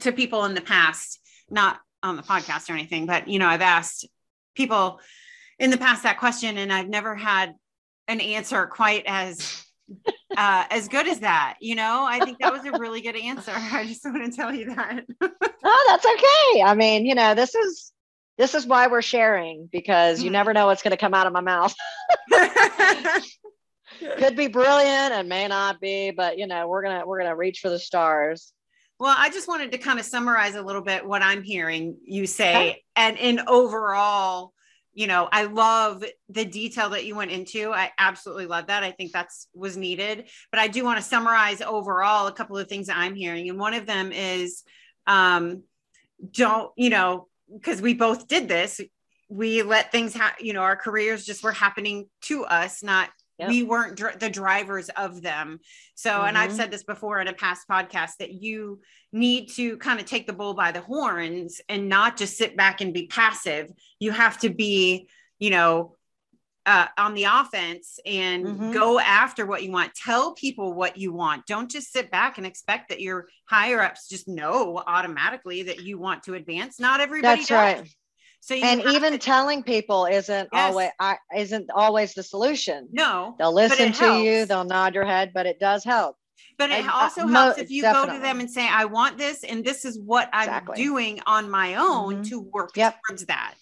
to people in the past, not on the podcast or anything, but you know, I've asked people in the past that question, and I've never had an answer quite as uh, as good as that. You know, I think that was a really good answer. I just want to tell you that. oh, that's okay. I mean, you know, this is this is why we're sharing because you never know what's going to come out of my mouth. Could be brilliant and may not be, but you know, we're gonna we're gonna reach for the stars. Well, I just wanted to kind of summarize a little bit what I'm hearing you say, okay. and in overall you know i love the detail that you went into. I absolutely love that. I think that's was needed. But i do want to summarize overall a couple of things that i'm hearing. And one of them is um don't you know because we both did this. We let things happen you know our careers just were happening to us not Yep. we weren't dr- the drivers of them so mm-hmm. and i've mm-hmm. said this before in a past podcast that you need to kind of take the bull by the horns and not just sit back and be passive you have to be you know uh, on the offense and mm-hmm. go after what you want tell people what you want don't just sit back and expect that your higher ups just know automatically that you want to advance not everybody that's does. right so and even to, telling people isn't yes. always I, isn't always the solution. No, they'll listen to helps. you, they'll nod your head, but it does help. But it also uh, helps if you definitely. go to them and say, "I want this, and this is what. I'm doing on my own mm-hmm. to work yep. towards that."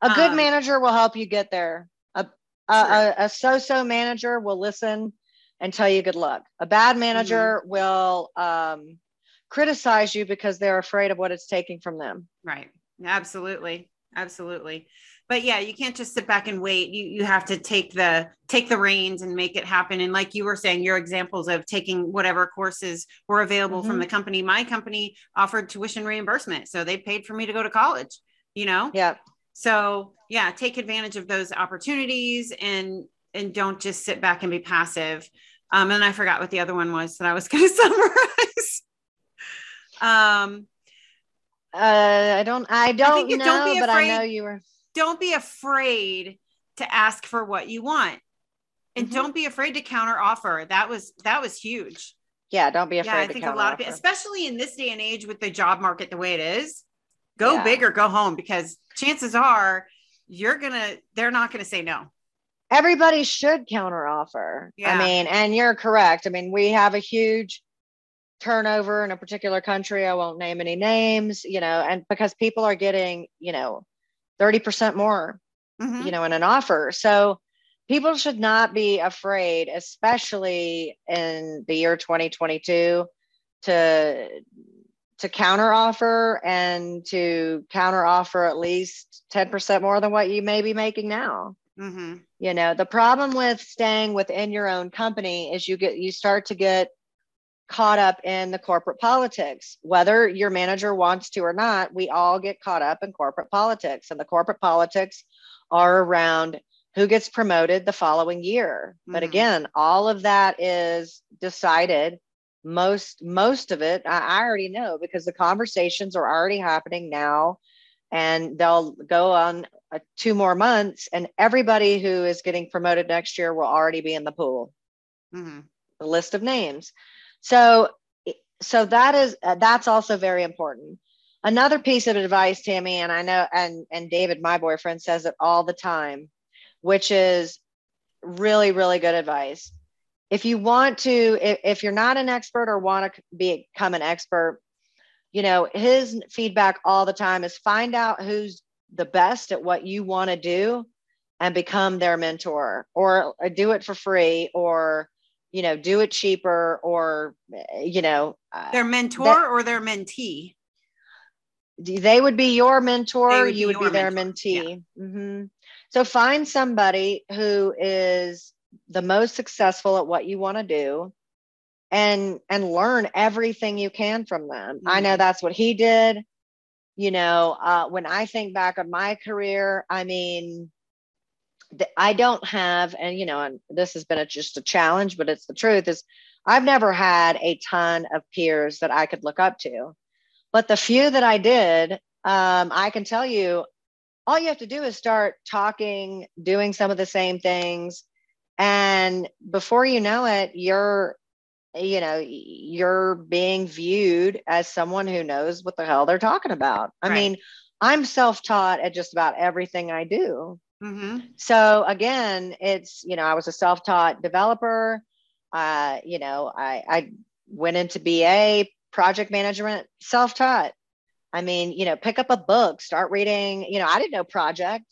A good um, manager will help you get there. A, a, a, a so-so manager will listen and tell you good luck. A bad manager mm-hmm. will um, criticize you because they're afraid of what it's taking from them. Right. Absolutely absolutely. But yeah you can't just sit back and wait. You you have to take the take the reins and make it happen. And like you were saying your examples of taking whatever courses were available mm-hmm. from the company my company offered tuition reimbursement. So they paid for me to go to college you know? Yeah. So yeah take advantage of those opportunities and and don't just sit back and be passive. Um and i forgot what the other one was that i was going to summarize. Um uh, I don't. I don't I know, don't be afraid, but I know you were. Don't be afraid to ask for what you want and mm-hmm. don't be afraid to counter offer that was that was huge yeah don't be afraid yeah, i think a lot of people especially in this day and age with the job market the way it is go yeah. big or go home because chances are you're gonna they're not gonna say no everybody should counter offer yeah. i mean and you're correct i mean we have a huge turnover in a particular country i won't name any names you know and because people are getting you know 30% more mm-hmm. you know in an offer so people should not be afraid especially in the year 2022 to to counter offer and to counter offer at least 10% more than what you may be making now mm-hmm. you know the problem with staying within your own company is you get you start to get caught up in the corporate politics. Whether your manager wants to or not, we all get caught up in corporate politics. And the corporate politics are around who gets promoted the following year. Mm-hmm. But again, all of that is decided. Most most of it, I, I already know because the conversations are already happening now, and they'll go on uh, two more months, and everybody who is getting promoted next year will already be in the pool. Mm-hmm. The list of names. So, so that is uh, that's also very important. Another piece of advice, Tammy, and I know, and and David, my boyfriend, says it all the time, which is really, really good advice. If you want to, if, if you're not an expert or want to become an expert, you know, his feedback all the time is find out who's the best at what you want to do and become their mentor or, or do it for free or you know do it cheaper or you know uh, their mentor that, or their mentee they would be your mentor would you would be their mentor. mentee yeah. mm-hmm. so find somebody who is the most successful at what you want to do and and learn everything you can from them mm-hmm. i know that's what he did you know uh, when i think back on my career i mean I don't have, and you know, and this has been a, just a challenge, but it's the truth is I've never had a ton of peers that I could look up to. But the few that I did, um, I can tell you, all you have to do is start talking, doing some of the same things. And before you know it, you're, you know, you're being viewed as someone who knows what the hell they're talking about. I right. mean, I'm self taught at just about everything I do. Mm-hmm. So again, it's you know I was a self-taught developer. Uh, you know I, I went into BA project management self-taught. I mean, you know, pick up a book, start reading. You know, I didn't know project,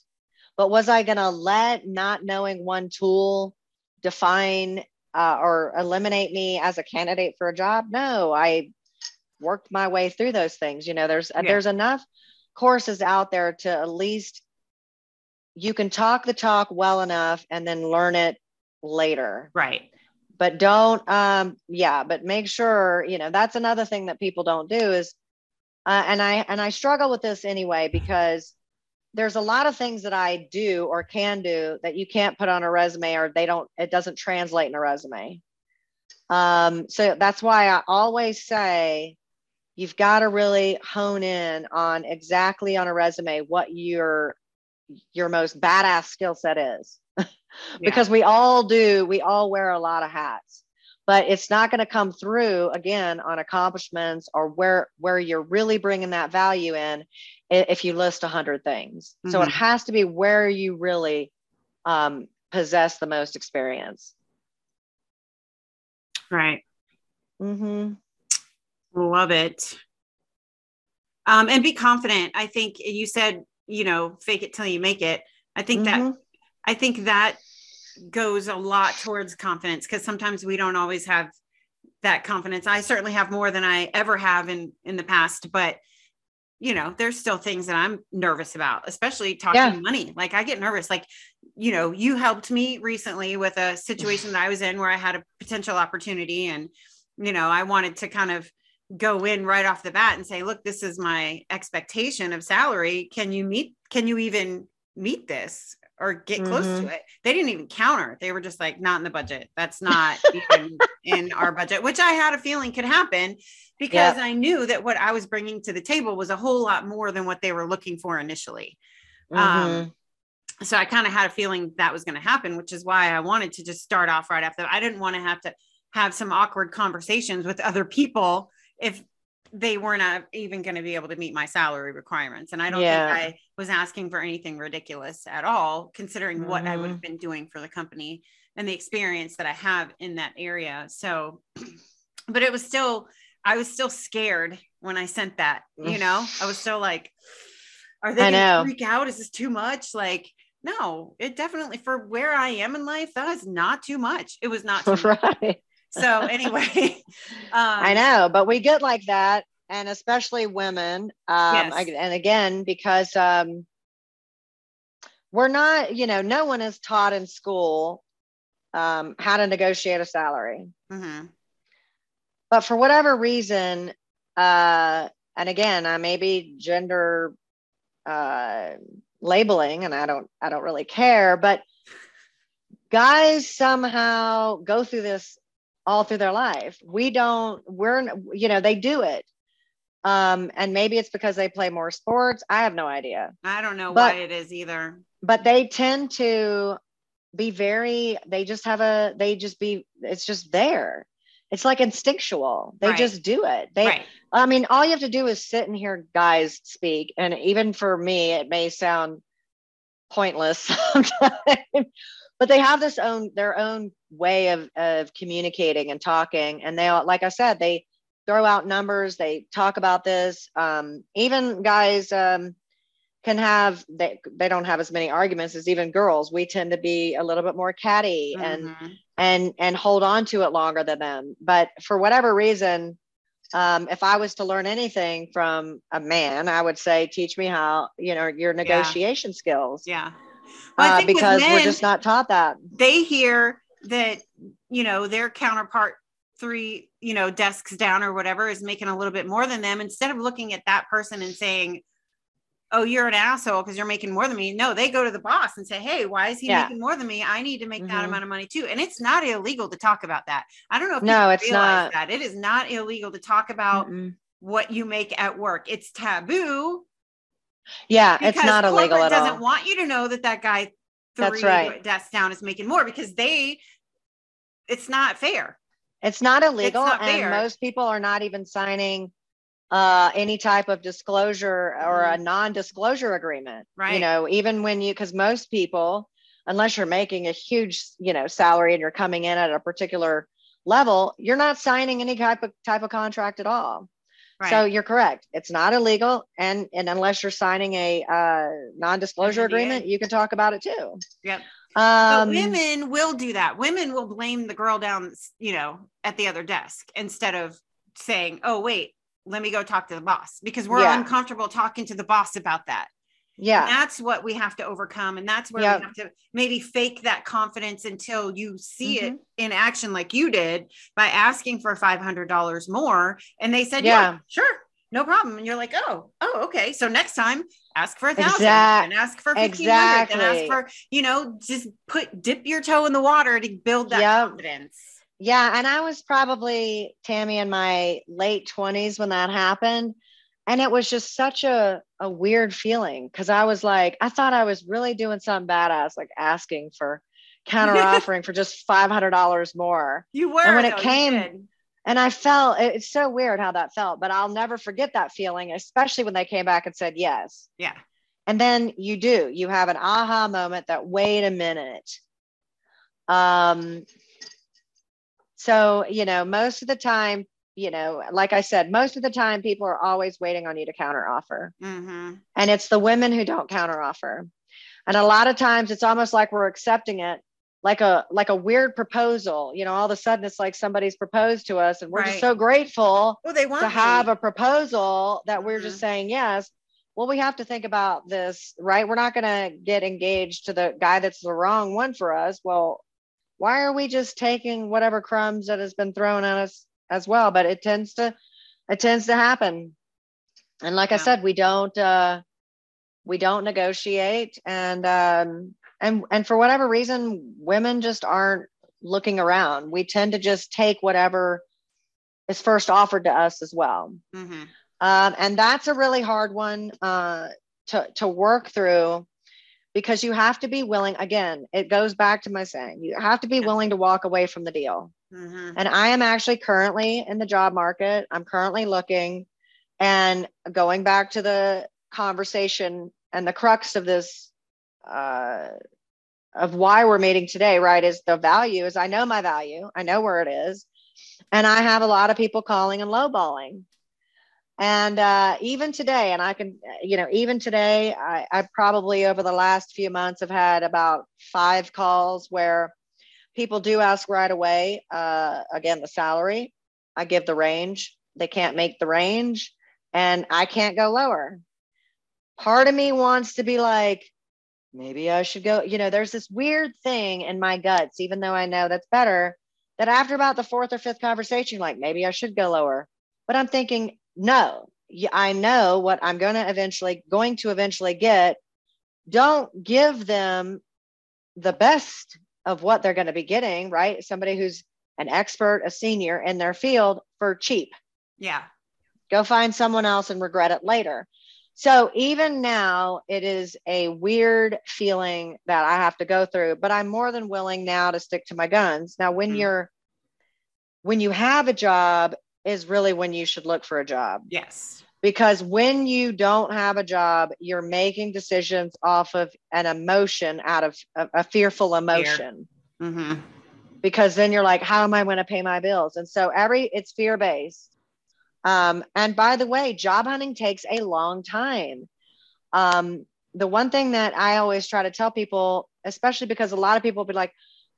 but was I going to let not knowing one tool define uh, or eliminate me as a candidate for a job? No, I worked my way through those things. You know, there's yeah. there's enough courses out there to at least you can talk the talk well enough and then learn it later. Right. But don't, um, yeah, but make sure, you know, that's another thing that people don't do is, uh, and I, and I struggle with this anyway, because there's a lot of things that I do or can do that you can't put on a resume or they don't, it doesn't translate in a resume. Um, so that's why I always say, you've got to really hone in on exactly on a resume what you're your most badass skill set is because yeah. we all do we all wear a lot of hats but it's not going to come through again on accomplishments or where where you're really bringing that value in if you list 100 things mm-hmm. so it mm-hmm. has to be where you really um, possess the most experience right mm-hmm. love it um, and be confident i think you said you know, fake it till you make it. I think mm-hmm. that I think that goes a lot towards confidence because sometimes we don't always have that confidence. I certainly have more than I ever have in in the past, but you know, there's still things that I'm nervous about, especially talking yeah. money. Like I get nervous. Like, you know, you helped me recently with a situation that I was in where I had a potential opportunity and you know, I wanted to kind of go in right off the bat and say, look, this is my expectation of salary. Can you meet, can you even meet this or get mm-hmm. close to mm-hmm. it? They didn't even counter. They were just like, not in the budget. That's not even in our budget, which I had a feeling could happen because I knew that what I was bringing to the table was a whole lot more than what they were looking for initially. Um, mm-hmm. Um, so I kind of had a feeling that was going to happen, which is why I wanted to just start off right after. I didn't want to have to have some awkward conversations with other people if they weren't even going to be able to meet my salary requirements. And I don't yeah. think I was asking for anything ridiculous at all, considering mm-hmm. what I would have mm-hmm. been doing for the company and the experience that I have in that area. So, but it was still, I was still scared when I sent that, you know, I was still like, are they going to freak out? Is this too much? Like, no, it definitely for where I am in life, that is not too much. It was not too right. So anyway, um, I know, but we get like that, and especially women. Um, yes. I, and again, because um, we're not, you know, no one is taught in school um, how to negotiate a salary. Mm-hmm. But for whatever reason, uh, and again, I may be gender uh, labeling, and I don't, I don't really care, but guys somehow go through this all through their life. We don't, we're, you know, they do it. Um, and maybe it's because they play more sports. I have no idea. I don't know but, why it is either. But they tend to be very, they just have a, they just be, it's just there. It's like instinctual. They right. just do it. They, right. I mean, all you have to do is sit and hear guys speak. And even for me, it may sound pointless sometimes but they have this own their own way of of communicating and talking. And they like i said they throw out numbers they talk about this. Um, even guys um, can have they, they don't have as many arguments as even girls. We tend to be a little bit more catty mm-hmm. and and and hold on to it longer than them. But for whatever reason um, if i was to learn anything from a man i would say teach me how you know your negotiation yeah. skills. Yeah well, uh, because men, we're just not taught that. They hear that, you know, their counterpart three, you know, desks down or whatever is making a little bit more than them. Instead of looking at that person and saying, oh, you're an asshole because you're making more than me. No, they go to the boss and say, hey, why is he yeah. making more than me? I need to make mm-hmm. that amount of money too. And it's not illegal to talk about that. I don't know if no, it's not. that. It is not illegal to talk about Mm-mm. what you make at work. It's taboo yeah, it's not illegal at all. doesn't want you to know that that guy That's right. desks down is making more because they it's not fair. It's not illegal it's not and most people are not even signing uh, any type of disclosure or a mm-hmm. non-disclosure agreement. Right. You know, even when you because most people unless you're making a huge, you know, salary and you're coming in at a particular level, you're not signing any type of type of contract at all. Right. So you're correct. It's not illegal, and and unless you're signing a uh, non-disclosure agreement, you can talk about it too. Yep. Um, but women will do that. Women will blame the girl down, you know, at the other desk instead of saying, "Oh, wait, let me go talk to the boss," because we're yeah. uncomfortable talking to the boss about that. Yeah. And that's what we have to overcome. And that's where yep. we have to maybe fake that confidence until you see mm-hmm. it in action, like you did by asking for $500 more. And they said, yeah, yeah sure, no problem. And you're like, oh, oh, okay. So next time, ask for a thousand exactly. and ask for 1500 exactly. and ask for, you know, just put, dip your toe in the water to build that yep. confidence. Yeah. And I was probably, Tammy, in my late 20s when that happened and it was just such a, a weird feeling because I was like, I thought I was really doing something badass, like asking for counter offering for just $500 more. You were. And when it came, and I felt it's so weird how that felt, but I'll never forget that feeling, especially when they came back and said yes. Yeah. And then you do, you have an aha moment that, wait a minute. Um, so, you know, most of the time you know, like I said, most of the time people are always waiting on you to counter offer. Mm-hmm. And it's the women who don't counter offer. And a lot of times it's almost like we're accepting it like a like a weird proposal. You know, all of a sudden it's like somebody's proposed to us and we're right. just so grateful well, they want to me. have a proposal that mm-hmm. we're just mm-hmm. saying yes. Well, we have to think about this, right? We're not going to get engaged to the guy that's the wrong one for us. Well, why are we just taking whatever crumbs that has been thrown at us as well but it tends to it tends to happen and like yeah. i said we don't uh we don't negotiate and um and and for whatever reason women just aren't looking around we tend to just take whatever is first offered to us as well mm-hmm. um, and that's a really hard one uh, to, to work through because you have to be willing again it goes back to my saying you have to be willing to walk away from the deal. Mm-hmm. and i am actually currently in the job market. I'm currently looking and going back to the conversation and the crux of this uh, of why we're meeting today right is the value is i know my value. I know where it is. And i have a lot of people calling and lowballing and uh, even today and i can you know even today I, I probably over the last few months have had about five calls where people do ask right away uh, again the salary. I give the range. They can't make the range and i can't go lower. Part of me wants to be like maybe i should go you know there's this weird thing in my guts even though i know that's better that after about the fourth or fifth conversation like maybe i should go lower. But i'm thinking no i know what i'm going to eventually going to eventually get. Don't give them the best of what they're going to be getting right? Somebody who's an expert a senior in their field for cheap. Yeah. Go find someone else and regret it later. So even now it is a weird feeling that i have to go through but i'm more than willing now to stick to my guns. Now when mm-hmm. you're when you have a job is really when you should look for a job. Yes. Because when you don't have a job, you're making decisions off of an emotion, out of a, a fearful emotion. Fear. Mm-hmm. Because then you're like, how am I going to pay my bills? And so every it's fear based. Um, and by the way, job hunting takes a long time. Um, the one thing that I always try to tell people, especially because a lot of people will be like,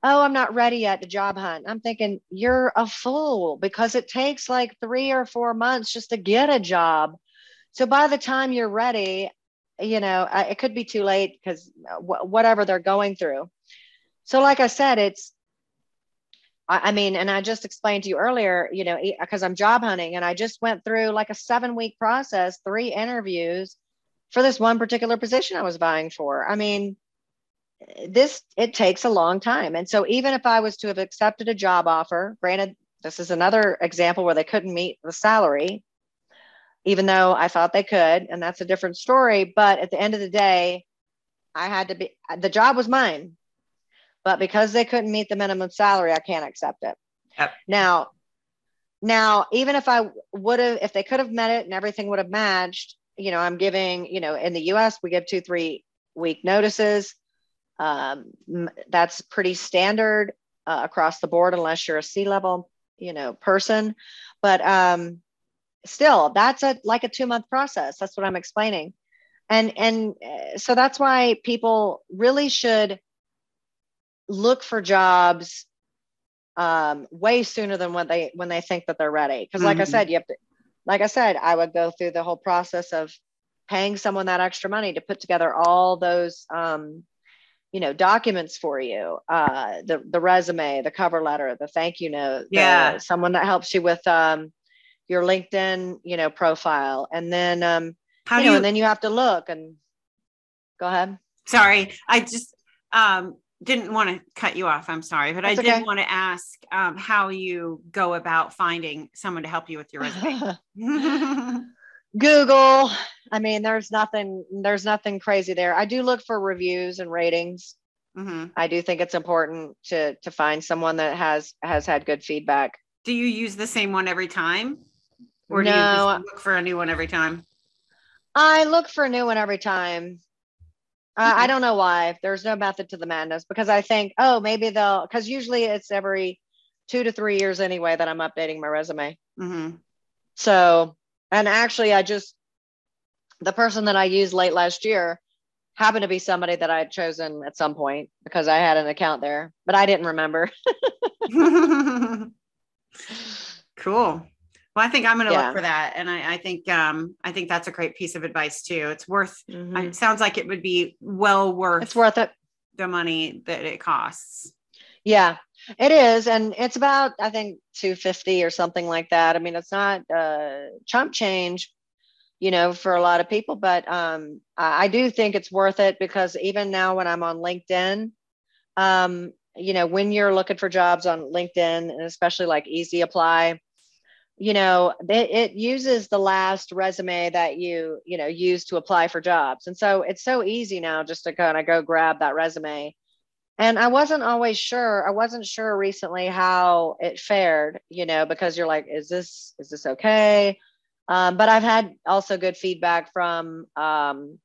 oh, I'm not ready yet to job hunt. I'm thinking, you're a fool because it takes like three or four months just to get a job. So by the time you're ready, you know, it could be too late because uh, whatever they're going through. So, like I said, it's, I mean, and I just explained to you earlier, you know, because I'm job hunting and I just went through like a seven week process, three interviews for this one particular position I was vying for. I mean, this it takes a long time. And so even if i was to have accepted a job offer granted this is another example where they couldn't meet the salary even though i thought they could and that's a different story. But at the end of the day i had to be the job was mine. But because they couldn't meet the minimum salary i can't accept it. Yep. now now even if i would have if they could have met it and everything would have matched you know i'm giving you know in the us we give two three week notices um, that's pretty standard uh, across the board, unless you're a C level, you know, person. But um, still, that's a like a two month process. That's what I'm explaining, and and uh, so that's why people really should look for jobs um, way sooner than when they when they think that they're ready. Because, like mm-hmm. I said, you have to. Like I said, I would go through the whole process of paying someone that extra money to put together all those um, you know documents for you uh the the resume the cover letter the thank you note yeah. someone that helps you with um your linkedin you know profile. And then um How you know you, and then you have to look and go ahead. Sorry i just um didn't want to cut you off i'm sorry but That's i did okay. want to ask um how you go about finding someone to help you with your resume Google. I mean, there's nothing, there's nothing crazy there. I do look for reviews and ratings. Mm-hmm. I do think it's important to to find someone that has has had good feedback. Do you use the same one every time, or no, do you look for a new one every time? I look for a new one every time. Uh, I don't know why. There's no method to the madness because I think, oh, maybe they'll. Because usually it's every two to three years anyway that I'm updating my resume. Mm-hmm. So and actually, I just, the person that I used late last year happened to be somebody that I had chosen at some point because I had an account there, but I didn't remember. cool. Well, I think I'm going to yeah. look for that, and I, I, think um, I think that's a great piece of advice too. It's worth. Mm-hmm. It sounds like it would be well worth. It's worth it. The money that it costs. Yeah, it is, and it's about I think two fifty or something like that. I mean, it's not uh, chump change, you know, for a lot of people, but um, I, do think it's worth it because even now when I'm on LinkedIn, um, you know, when you're looking for jobs on LinkedIn, and especially like Easy Apply, you know it, it uses the last resume that you you know use to apply for jobs and so it's so easy now just to kind of go grab that resume and i wasn't always sure i wasn't sure recently how it fared you know because you're like is this is this okay? Um, but i've had also good feedback from um,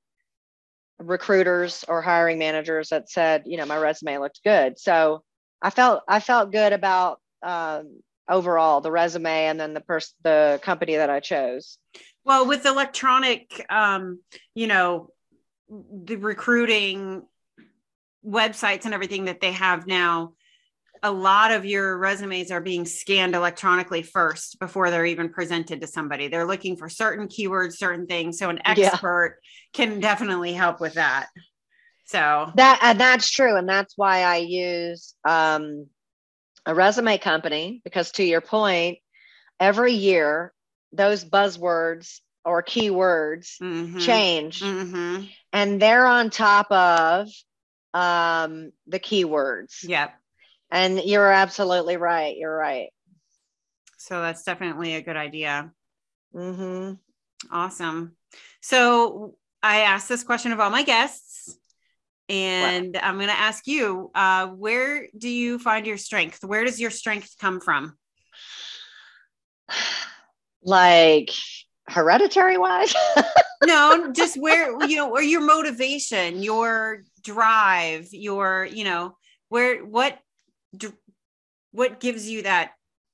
recruiters or hiring managers that said you know my resume looked good. So i felt i felt good about um, overall the resume and then the person the company that i chose. Well with electronic um you know the recruiting websites and everything that they have now a lot of your resumes are being scanned electronically first before they're even presented to somebody they're looking for certain keywords certain things so an expert yeah. can definitely help with that so that and that's true and that's why i use um a resume company because to your point every year those buzzwords or keywords mm-hmm. change mm-hmm. and they're on top of um, the keywords yep and you're absolutely right you're right so that's definitely a good idea mm-hmm. awesome so i asked this question of all my guests and I'm going to ask you, uh, where do you find your strength? Where does your strength come from? Like hereditary wise? no, just where, you know, or your motivation, your drive, your, you know, where, what, what gives you that,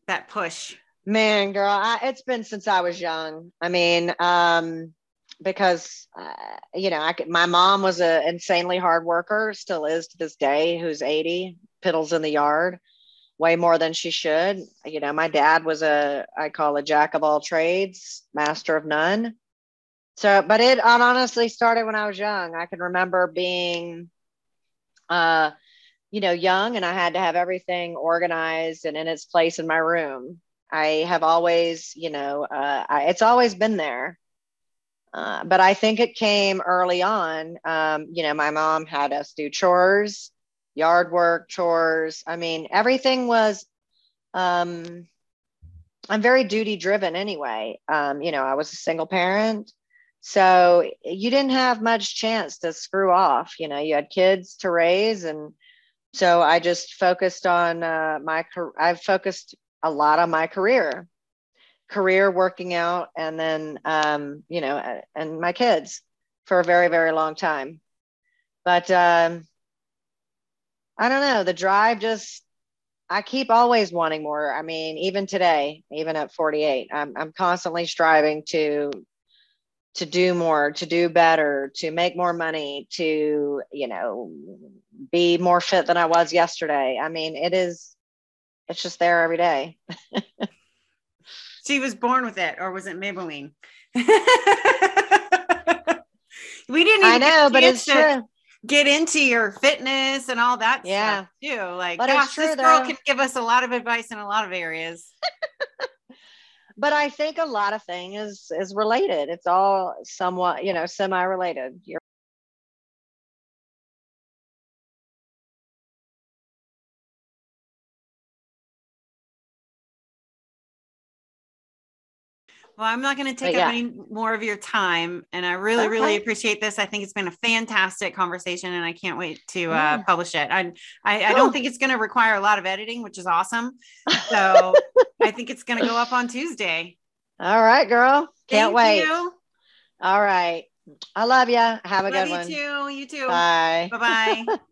that push? Man, girl, I, it's been since I was young. I mean, um, because uh, you know I could, my mom was an insanely hard worker still is to this day who's 80 piddles in the yard way more than she should you know my dad was a i call a jack of all trades master of none so but it honestly started when i was young i can remember being uh you know young and i had to have everything organized and in its place in my room i have always you know uh, I, it's always been there uh, but I think it came early on. Um, you know, my mom had us do chores, yard work, chores. I mean, everything was, um, I'm very duty driven anyway. Um, you know, I was a single parent. So you didn't have much chance to screw off. You know, you had kids to raise. And so I just focused on uh, my, I've focused a lot on my career career working out and then um, you know and my kids for a very very long time but um, i don't know the drive just i keep always wanting more i mean even today even at 48 i'm, I'm constantly striving to to do more to do better to make more money to you know be more fit than i was yesterday i mean it is it's just there every day She was born with it, or was it Maybelline? we didn't. I know, but it's true. Get into your fitness and all that yeah. stuff too. Like, but gosh, true, this girl though. can give us a lot of advice in a lot of areas. but I think a lot of things is is related. It's all somewhat, you know, semi-related. You're Well, I'm not going to take yeah. up any more of your time. And I really, okay. really appreciate this. I think it's been a fantastic conversation and I can't wait to uh, publish it. I, I, I don't think it's going to require a lot of editing, which is awesome. So I think it's going to go up on Tuesday. All right, girl. Can't Thank wait. You. All right. I love you. Have a love good you one. You too. You too. Bye. Bye bye.